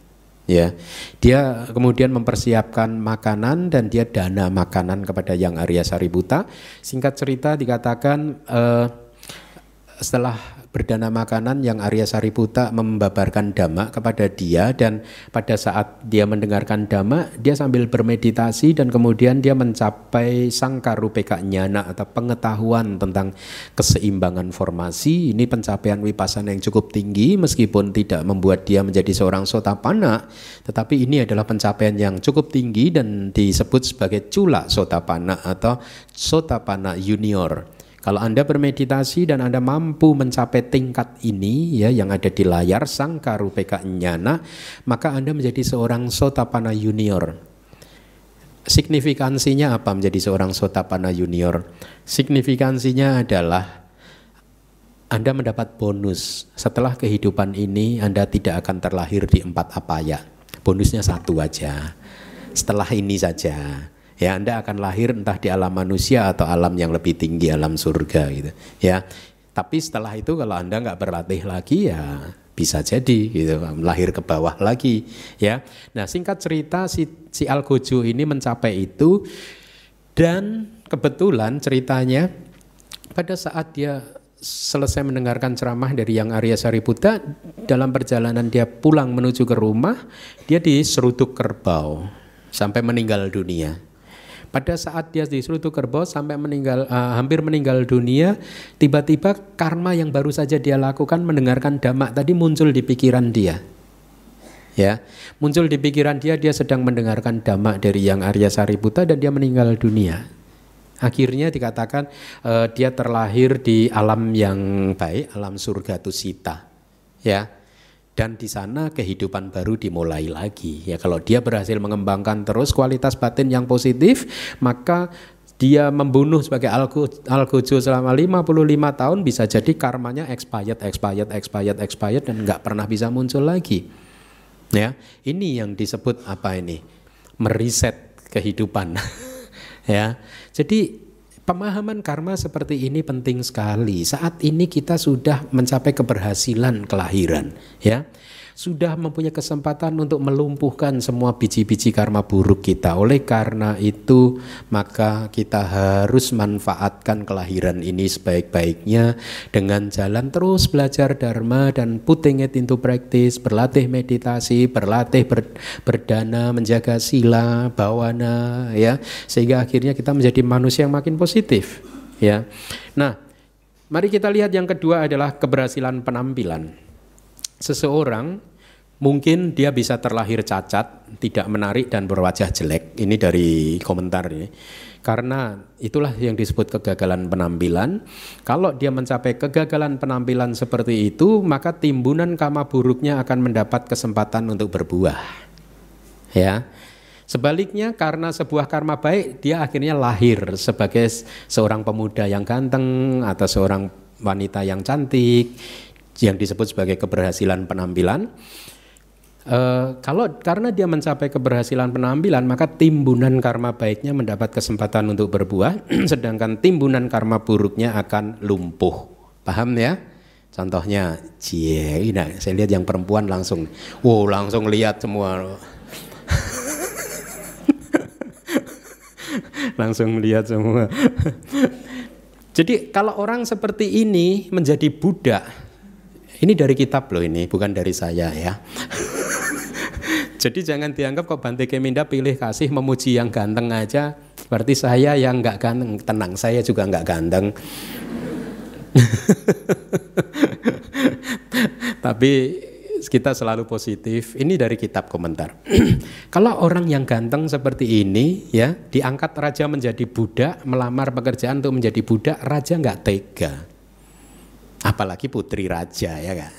ya. Dia kemudian mempersiapkan makanan dan dia dana makanan kepada yang Arya Sariputa. Singkat cerita dikatakan uh, setelah berdana makanan yang Arya Sariputa membabarkan dhamma kepada dia dan pada saat dia mendengarkan dhamma dia sambil bermeditasi dan kemudian dia mencapai sangkarupeka nyana atau pengetahuan tentang keseimbangan formasi. Ini pencapaian wipasana yang cukup tinggi meskipun tidak membuat dia menjadi seorang sotapana tetapi ini adalah pencapaian yang cukup tinggi dan disebut sebagai cula sotapana atau sotapana junior kalau Anda bermeditasi dan Anda mampu mencapai tingkat ini ya yang ada di layar sangkaru PK nyana, maka Anda menjadi seorang sotapana junior. Signifikansinya apa menjadi seorang sotapana junior? Signifikansinya adalah anda mendapat bonus setelah kehidupan ini Anda tidak akan terlahir di empat apa ya. Bonusnya satu aja. Setelah ini saja ya Anda akan lahir entah di alam manusia atau alam yang lebih tinggi alam surga gitu. Ya tapi setelah itu kalau Anda nggak berlatih lagi ya bisa jadi gitu lahir ke bawah lagi ya. Nah singkat cerita si si Algojo ini mencapai itu dan kebetulan ceritanya pada saat dia selesai mendengarkan ceramah dari yang Arya Sariputa dalam perjalanan dia pulang menuju ke rumah dia diseruduk kerbau sampai meninggal dunia pada saat dia disuruh tuh kerbau sampai meninggal uh, hampir meninggal dunia, tiba-tiba karma yang baru saja dia lakukan mendengarkan damak tadi muncul di pikiran dia. Ya, muncul di pikiran dia dia sedang mendengarkan damak dari yang Arya Sariputa dan dia meninggal dunia. Akhirnya dikatakan uh, dia terlahir di alam yang baik, alam surga tusita. Ya, dan di sana kehidupan baru dimulai lagi. Ya kalau dia berhasil mengembangkan terus kualitas batin yang positif, maka dia membunuh sebagai algojo selama 55 tahun bisa jadi karmanya expired, expired, expired, expired dan nggak pernah bisa muncul lagi. Ya, ini yang disebut apa ini? Meriset kehidupan. (laughs) ya. Jadi Pemahaman karma seperti ini penting sekali. Saat ini kita sudah mencapai keberhasilan kelahiran, ya sudah mempunyai kesempatan untuk melumpuhkan semua biji-biji karma buruk kita. Oleh karena itu, maka kita harus manfaatkan kelahiran ini sebaik-baiknya dengan jalan terus belajar dharma dan putting it into practice, berlatih meditasi, berlatih ber, berdana, menjaga sila, bawana ya, sehingga akhirnya kita menjadi manusia yang makin positif, ya. Nah, mari kita lihat yang kedua adalah keberhasilan penampilan seseorang mungkin dia bisa terlahir cacat, tidak menarik dan berwajah jelek. Ini dari komentar ini. Karena itulah yang disebut kegagalan penampilan. Kalau dia mencapai kegagalan penampilan seperti itu, maka timbunan kama buruknya akan mendapat kesempatan untuk berbuah. Ya. Sebaliknya karena sebuah karma baik, dia akhirnya lahir sebagai seorang pemuda yang ganteng atau seorang wanita yang cantik yang disebut sebagai keberhasilan penampilan. E, kalau karena dia mencapai keberhasilan penampilan, maka timbunan karma baiknya mendapat kesempatan untuk berbuah, (clears throat) sedangkan timbunan karma buruknya akan lumpuh. Paham ya? Contohnya, cie, nah, saya lihat yang perempuan langsung, wow, langsung lihat semua. (laughs) langsung lihat semua. (laughs) Jadi kalau orang seperti ini menjadi budak, ini dari kitab loh ini, bukan dari saya ya. (laughs) Jadi jangan dianggap kok Bante Keminda pilih kasih memuji yang ganteng aja, berarti saya yang nggak ganteng. Tenang, saya juga nggak ganteng. (laughs) Tapi kita selalu positif. Ini dari kitab komentar. (clears throat) Kalau orang yang ganteng seperti ini, ya diangkat raja menjadi budak, melamar pekerjaan untuk menjadi budak, raja nggak tega apalagi putri raja ya kan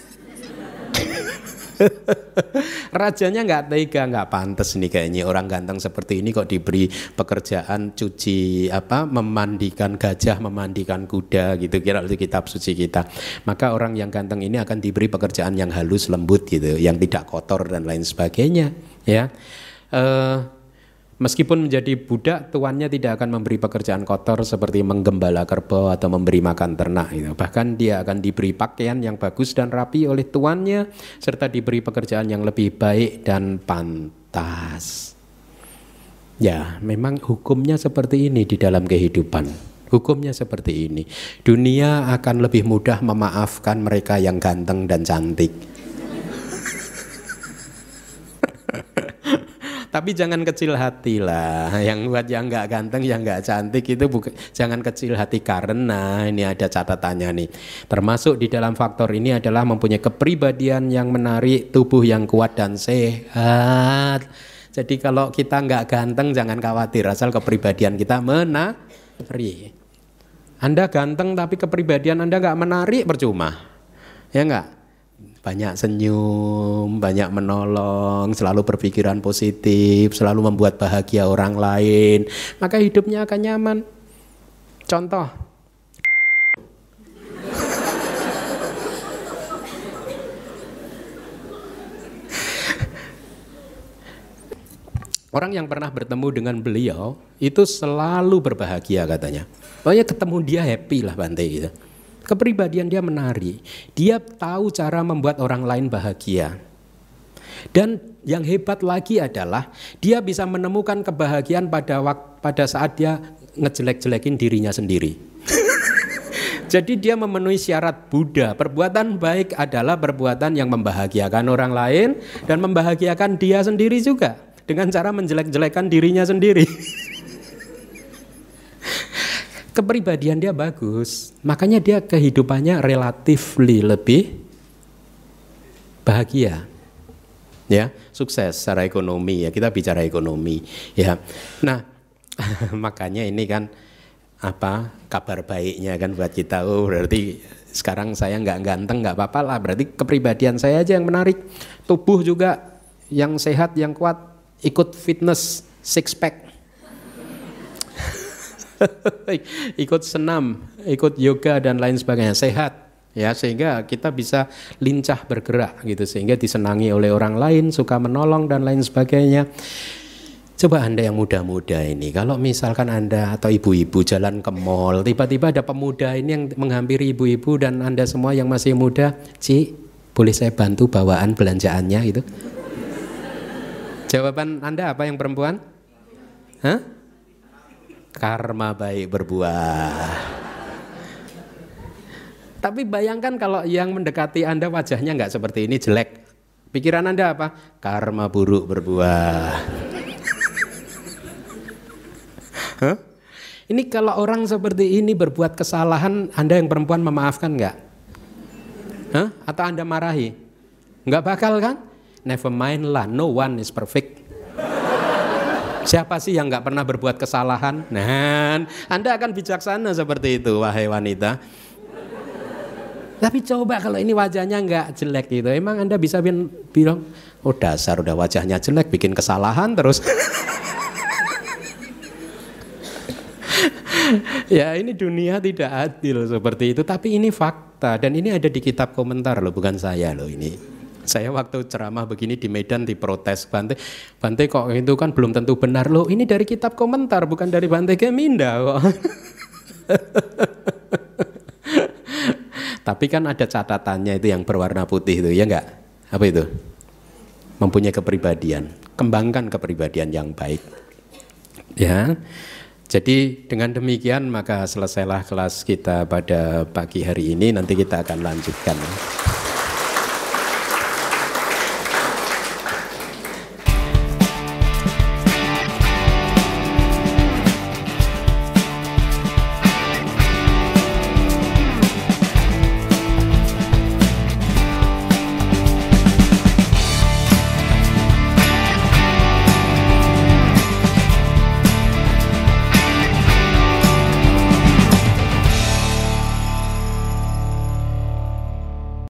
(laughs) Rajanya nggak tega, nggak pantas nih kayaknya orang ganteng seperti ini kok diberi pekerjaan cuci apa memandikan gajah, memandikan kuda gitu kira itu kitab suci kita. Maka orang yang ganteng ini akan diberi pekerjaan yang halus lembut gitu, yang tidak kotor dan lain sebagainya ya. Uh, Meskipun menjadi budak, tuannya tidak akan memberi pekerjaan kotor seperti menggembala kerbau atau memberi makan ternak. Bahkan dia akan diberi pakaian yang bagus dan rapi oleh tuannya, serta diberi pekerjaan yang lebih baik dan pantas. Ya, memang hukumnya seperti ini di dalam kehidupan. Hukumnya seperti ini. Dunia akan lebih mudah memaafkan mereka yang ganteng dan cantik. (laughs) Tapi jangan kecil hati lah. (laughs) Yang buat yang nggak ganteng, yang nggak cantik itu bukan jangan kecil hati karena ini ada catatannya nih. Termasuk di dalam faktor ini adalah mempunyai kepribadian yang menarik, tubuh yang kuat dan sehat. Jadi kalau kita nggak ganteng jangan khawatir asal kepribadian kita menarik. Anda ganteng tapi kepribadian Anda nggak menarik percuma. Ya nggak? Banyak senyum, banyak menolong, selalu berpikiran positif, selalu membuat bahagia orang lain, maka hidupnya akan nyaman. Contoh, Orang yang pernah bertemu dengan beliau itu selalu berbahagia katanya. Pokoknya ketemu dia happy lah Bante gitu. Kepribadian dia menarik. Dia tahu cara membuat orang lain bahagia. Dan yang hebat lagi adalah dia bisa menemukan kebahagiaan pada waktu, pada saat dia ngejelek-jelekin dirinya sendiri. (laughs) Jadi dia memenuhi syarat Buddha. Perbuatan baik adalah perbuatan yang membahagiakan orang lain dan membahagiakan dia sendiri juga dengan cara menjelek-jelekan dirinya sendiri. (laughs) kepribadian dia bagus, makanya dia kehidupannya relatif lebih bahagia. Ya, sukses secara ekonomi ya. Kita bicara ekonomi ya. Nah, (laughs) makanya ini kan apa kabar baiknya kan buat kita. Oh, berarti sekarang saya nggak ganteng nggak apa-apa lah. Berarti kepribadian saya aja yang menarik. Tubuh juga yang sehat, yang kuat, ikut fitness six pack (laughs) ikut senam, ikut yoga dan lain sebagainya, sehat ya sehingga kita bisa lincah bergerak gitu sehingga disenangi oleh orang lain, suka menolong dan lain sebagainya. Coba Anda yang muda-muda ini, kalau misalkan Anda atau ibu-ibu jalan ke mall, tiba-tiba ada pemuda ini yang menghampiri ibu-ibu dan Anda semua yang masih muda, Ci, boleh saya bantu bawaan belanjaannya gitu? Jawaban Anda apa yang perempuan? Hah? Karma baik berbuah. Tapi bayangkan kalau yang mendekati Anda wajahnya nggak seperti ini jelek. Pikiran Anda apa? Karma buruk berbuah. huh? Ini kalau orang seperti ini berbuat kesalahan, Anda yang perempuan memaafkan nggak? Huh? Atau Anda marahi? Nggak bakal kan? Never mind lah, no one is perfect. Siapa sih yang nggak pernah berbuat kesalahan? Nah, Anda akan bijaksana seperti itu, wahai wanita. Tapi coba kalau ini wajahnya nggak jelek gitu, emang Anda bisa bilang, oh dasar udah wajahnya jelek, bikin kesalahan terus. (laughs) ya ini dunia tidak adil seperti itu, tapi ini fakta dan ini ada di kitab komentar loh, bukan saya loh ini. Saya waktu ceramah begini di Medan diprotes Bante. Bante kok itu kan belum tentu benar loh. Ini dari kitab komentar bukan dari Bante Geminda kok. (laughs) Tapi kan ada catatannya itu yang berwarna putih itu ya enggak? Apa itu? Mempunyai kepribadian. Kembangkan kepribadian yang baik. Ya. Jadi dengan demikian maka selesailah kelas kita pada pagi hari ini. Nanti kita akan lanjutkan.